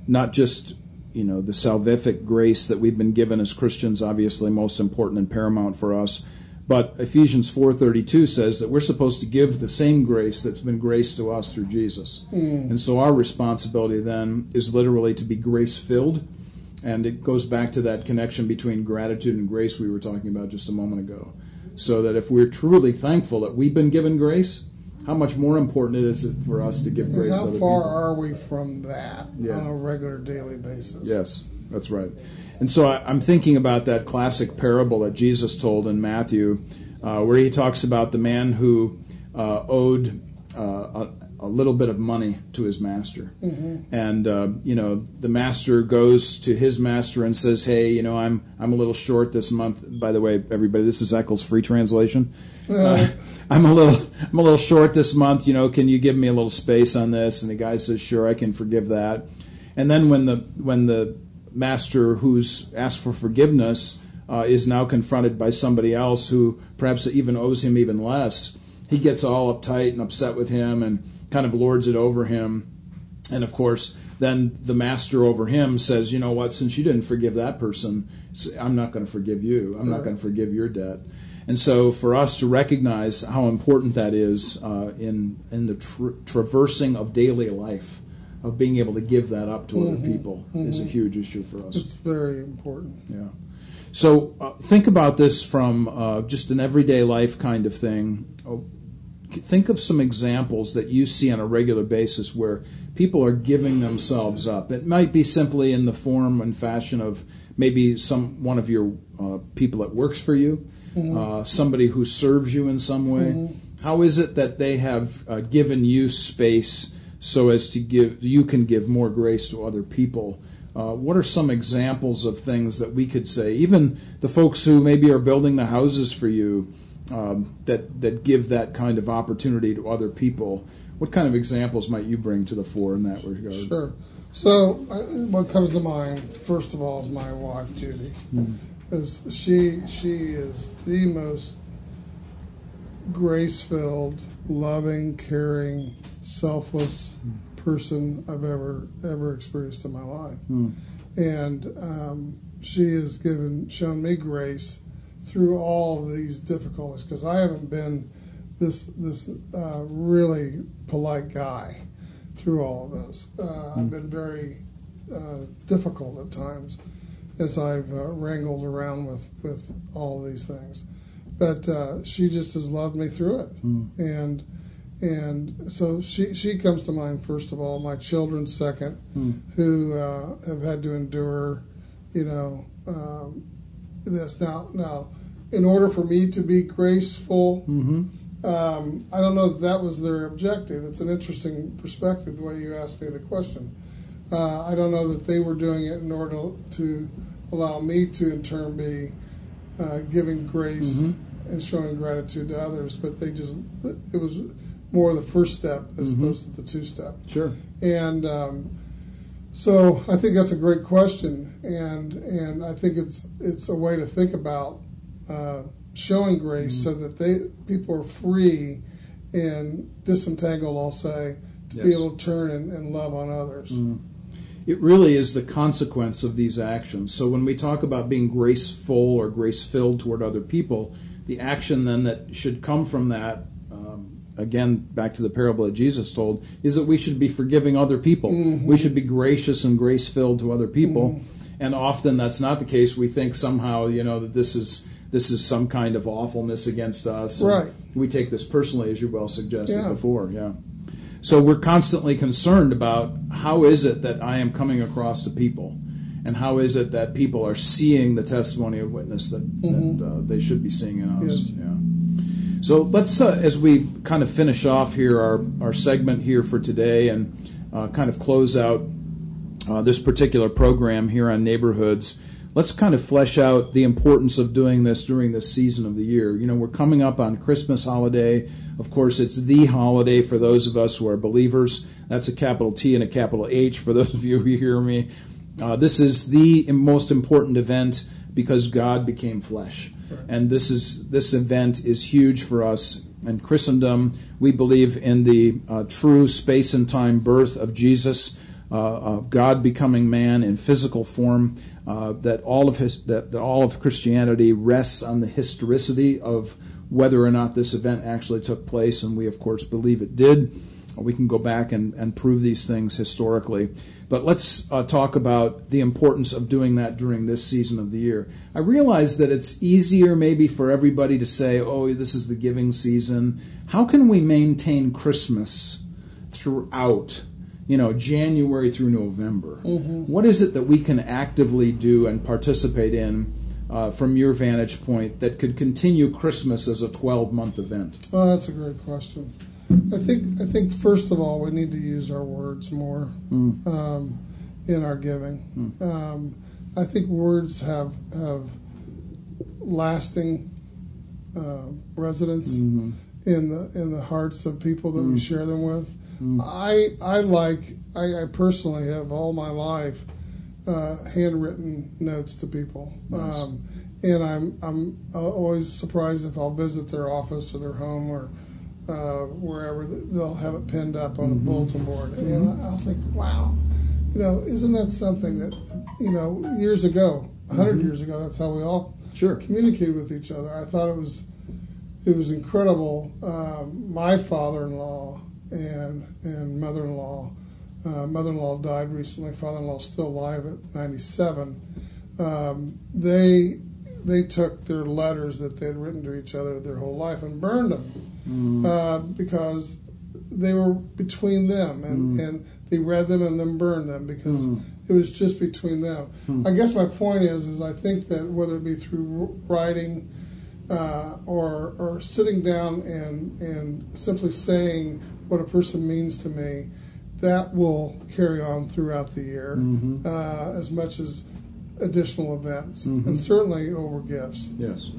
not just you know the salvific grace that we've been given as Christians, obviously most important and paramount for us. But Ephesians 4:32 says that we're supposed to give the same grace that's been graced to us through Jesus. Hmm. And so our responsibility then is literally to be grace filled. And it goes back to that connection between gratitude and grace we were talking about just a moment ago. So that if we're truly thankful that we've been given grace, how much more important it is for us to give And grace to how far people. are we from that Yeah. on a regular daily basis? Yes, that's right. And so I, I'm thinking about that classic parable that Jesus told in Matthew, uh, where he talks about the man who uh, owed uh, a, a little bit of money to his master. And, uh, you know, the master goes to his master and says, hey, you know, I'm, I'm a little short this month. By the way, everybody, this is Eckel's free translation. I'm a little I'm a little short this month. You know, can you give me a little space on this? And the guy says, "Sure, I can forgive that." And then when the when the master who's asked for forgiveness uh, is now confronted by somebody else who perhaps even owes him even less, he gets all uptight and upset with him and kind of lords it over him. And of course, then the master over him says, "You know what? Since you didn't forgive that person, I'm not going to forgive you. I'm not going to forgive your debt." And so, for us to recognize how important that is uh, in in the tr- traversing of daily life, of being able to give that up to other people, is a huge issue for us. It's very important. Yeah. So uh, think about this from uh, just an everyday life kind of thing. Oh, Think of some examples that you see on a regular basis where people are giving themselves up. It might be simply in the form and fashion of maybe some one of your uh, people that works for you, uh, somebody who serves you in some way. How is it that they have uh, given you space so as to give you can give more grace to other people? Uh, what are some examples of things that we could say? Even the folks who maybe are building the houses for you um, that that give that kind of opportunity to other people. What kind of examples might you bring to the fore in that regard? Sure. So, what comes to mind first of all is my wife Judy. Is she she is the most grace-filled, loving, caring, selfless person I've ever ever experienced in my life, and um, she has given shown me grace through all these difficulties because I haven't been this this uh, really polite guy through all of this. Uh, mm. I've been very uh, difficult at times as I've uh, wrangled around with with all these things, but uh, she just has loved me through it, mm. and and so she she comes to mind first of all. My children second, mm. who uh, have had to endure, you know, um, this now now. In order for me to be graceful, mm-hmm um, I don't know if that was their objective. It's an interesting perspective the way you asked me the question. Uh, I don't know that they were doing it in order to allow me to, in turn, be uh, giving grace mm-hmm. and showing gratitude to others, but they just, it was more the first step as mm-hmm. opposed to the two step. Sure. And um, so I think that's a great question, and and I think it's it's a way to think about uh, showing grace mm-hmm. so that they people are free and disentangled, I'll say, to yes. be able to turn and, and love on others. Mm-hmm. It really is the consequence of these actions. So when we talk about being graceful or grace filled toward other people, the action then that should come from that, um, again, back to the parable that Jesus told, is that we should be forgiving other people. Mm-hmm. We should be gracious and grace filled to other people. Mm-hmm. And often that's not the case. We think somehow, you know, that this is this is some kind of awfulness against us. Right. We take this personally, as you well suggested yeah. before. Yeah. So we're constantly concerned about how is it that I am coming across to people, and how is it that people are seeing the testimony of witness that, mm-hmm. that uh, they should be seeing in us. Yes. Yeah. So let's, uh, as we kind of finish off here our, our segment here for today, and uh, kind of close out uh, this particular program here on neighborhoods let's kind of flesh out the importance of doing this during this season of the year. You know, we're coming up on Christmas holiday. Of course, it's the holiday for those of us who are believers. That's a capital T and a capital H for those of you who hear me. Uh, this is the most important event because God became flesh. And this is this event is huge for us in Christendom. We believe in the uh, true space and time birth of Jesus, uh, of God becoming man in physical form uh, that all of his, that, that all of Christianity rests on the historicity of whether or not this event actually took place, and we of course believe it did. We can go back and, and prove these things historically. But let's uh, talk about the importance of doing that during this season of the year. I realize that it's easier maybe for everybody to say, oh, this is the giving season. How can we maintain Christmas throughout you know, January through November. Mm-hmm. What is it that we can actively do and participate in uh, from your vantage point that could continue Christmas as a 12 month event? Well, that's a great question. I think I think first of all we need to use our words more mm. um, in our giving. Mm. Um, I think words have have lasting uh, residence mm-hmm. in the in the hearts of people that mm. we share them with. Mm. I I like I, I, personally have all my life uh, handwritten notes to people, nice. um, and I'm I'm always surprised if I'll visit their office or their home or uh, wherever they'll have it pinned up on mm-hmm. a bulletin board, mm-hmm. and I'll think, wow, you know, isn't that something that you know years ago, 100 mm-hmm. years ago, that's how we all sure communicated with each other. I thought it was it was incredible. Um, my father-in-law and and mother-in-law. Uh, mother-in-law died recently. Father-in-law still alive at 97. Um, they they took their letters that they had written to each other their whole life and burned them mm. uh, because they were between them and, mm. and they read them and then burned them because mm. it was just between them. Mm. I guess my point is is I think that whether it be through writing uh, or or sitting down and and simply saying what a person means to me, that will carry on throughout the year mm-hmm. uh, as much as additional events, mm-hmm. and certainly over gifts. Yes.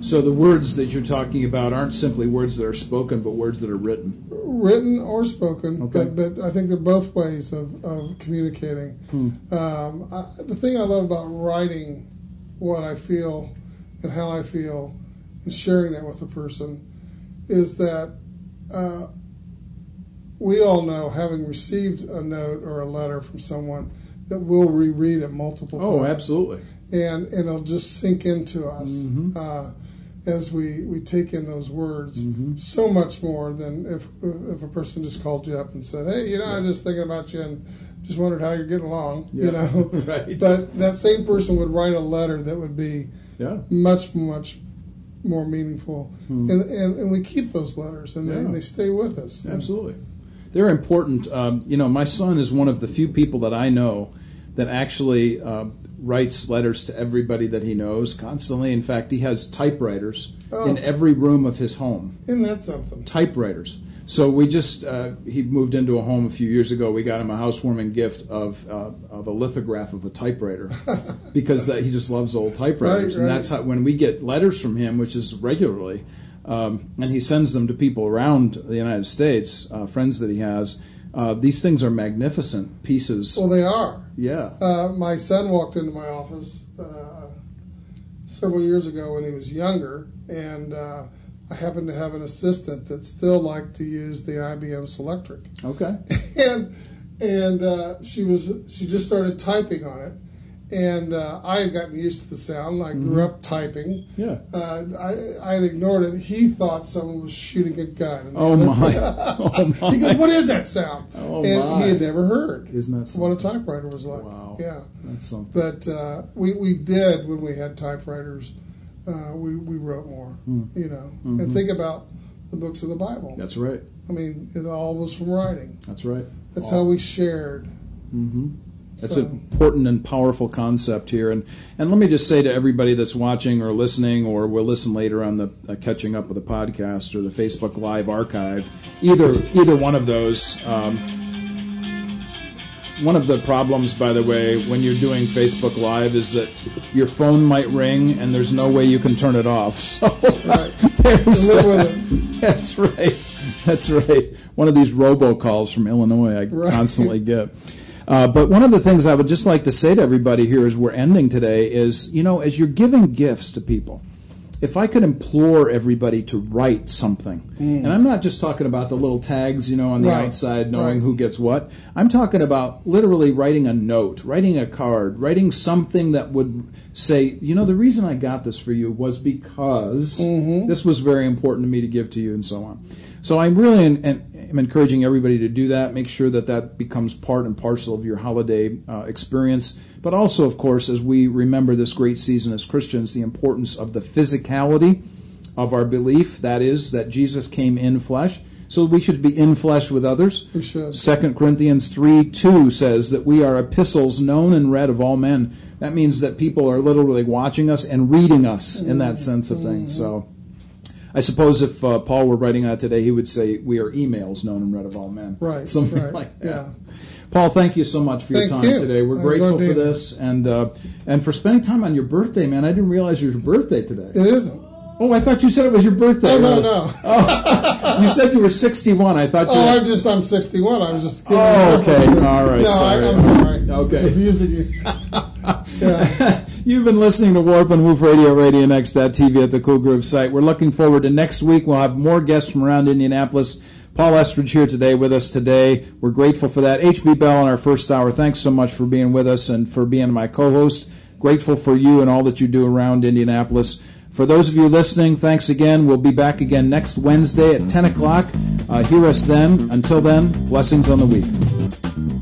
So the words that you're talking about aren't simply words that are spoken, but words that are written. Written or spoken, okay. but, but I think they're both ways of, of communicating. Hmm. Um, I, the thing I love about writing what I feel and how I feel and sharing that with a person is that uh, we all know, having received a note or a letter from someone, that we'll reread it multiple oh, times. Oh, absolutely. and and it'll just sink into us. Mm-hmm. Uh, as we, we take in those words mm-hmm. so much more than if if a person just called you up and said, "Hey, you know, yeah. I'm just thinking about you and just wondered how you're getting along." Yeah. You know, right? But that same person would write a letter that would be yeah. much much more meaningful, hmm. and, and, and we keep those letters and they, they stay with us. Absolutely, they're important. Um, you know, my son is one of the few people that I know that actually uh, writes letters to everybody that he knows constantly. In fact, he has typewriters oh. in every room of his home. Isn't that something? Typewriters. So we just uh, he moved into a home a few years ago. We got him a housewarming gift of uh, of a lithograph of a typewriter because he just loves old typewriters, right, and that's how when we get letters from him, which is regularly, um, and he sends them to people around the United States, uh, friends that he has. Uh, these things are magnificent pieces. Well, they are. Yeah. Uh, my son walked into my office uh, several years ago when he was younger, and uh, I happened to have an assistant that still liked to use the IBM Selectric. Okay. and and uh, she was she just started typing on it and uh, I had gotten used to the sound. I grew mm-hmm. up typing. Yeah. Uh, I, I had ignored it. He thought someone was shooting a gun. Oh my. oh my! He goes, "What is that sound?" Oh and my! he had never heard. Isn't that something? what a typewriter was like? Wow. Yeah. That's something. But uh, we we did when we had typewriters. Uh, we we wrote more. Mm. You know, mm-hmm. and think about the books of the Bible. That's right. I mean, it all was from writing. That's right. That's all. how we shared. Mm-hmm. That's so. an important and powerful concept here. And and let me just say to everybody that's watching or listening, or will listen later on the uh, catching up with the podcast or the Facebook Live archive, either either one of those. Um, one of the problems, by the way, when you're doing Facebook Live is that your phone might ring and there's no way you can turn it off. So right. there's that. That's right. That's right. One of these robocalls from Illinois I right. constantly get. Uh, but one of the things I would just like to say to everybody here as we're ending today is, you know, as you're giving gifts to people, if I could implore everybody to write something, mm. and I'm not just talking about the little tags, you know, on the right. outside knowing right. who gets what. I'm talking about literally writing a note, writing a card, writing something that would say, you know, the reason I got this for you was because mm-hmm. this was very important to me to give to you, and so on. So I'm really in, in, am encouraging everybody to do that. Make sure that that becomes part and parcel of your holiday uh, experience. But also, of course, as we remember this great season as Christians, the importance of the physicality of our belief. That is, that Jesus came in flesh. So we should be in flesh with others. We should. 2 Corinthians 3 2 says that we are epistles known and read of all men. That means that people are literally watching us and reading us in that sense of things. So I suppose if uh, Paul were writing that today, he would say, "We are emails known and read of all men." Right. Something right, like that. Yeah. Paul, thank you so much for thank your time you. today. We're I grateful for this and uh, and for spending time on your birthday, man. I didn't realize it was your birthday today. It isn't. Oh, I thought you said it was your birthday. Oh, no, no. Oh, you said you were 61. I thought you Oh, were... I'm just, I'm 61. I was just kidding. Oh, okay. All right. No, sorry. I, am sorry. Okay. Confusing you. yeah. You've been listening to Warp and Woof Radio, Radio Next.tv at the Cool Groove site. We're looking forward to next week. We'll have more guests from around Indianapolis. Paul Estridge here today with us today. We're grateful for that. HB Bell in our first hour. Thanks so much for being with us and for being my co-host. Grateful for you and all that you do around Indianapolis. For those of you listening, thanks again. We'll be back again next Wednesday at 10 o'clock. Uh, hear us then. Until then, blessings on the week.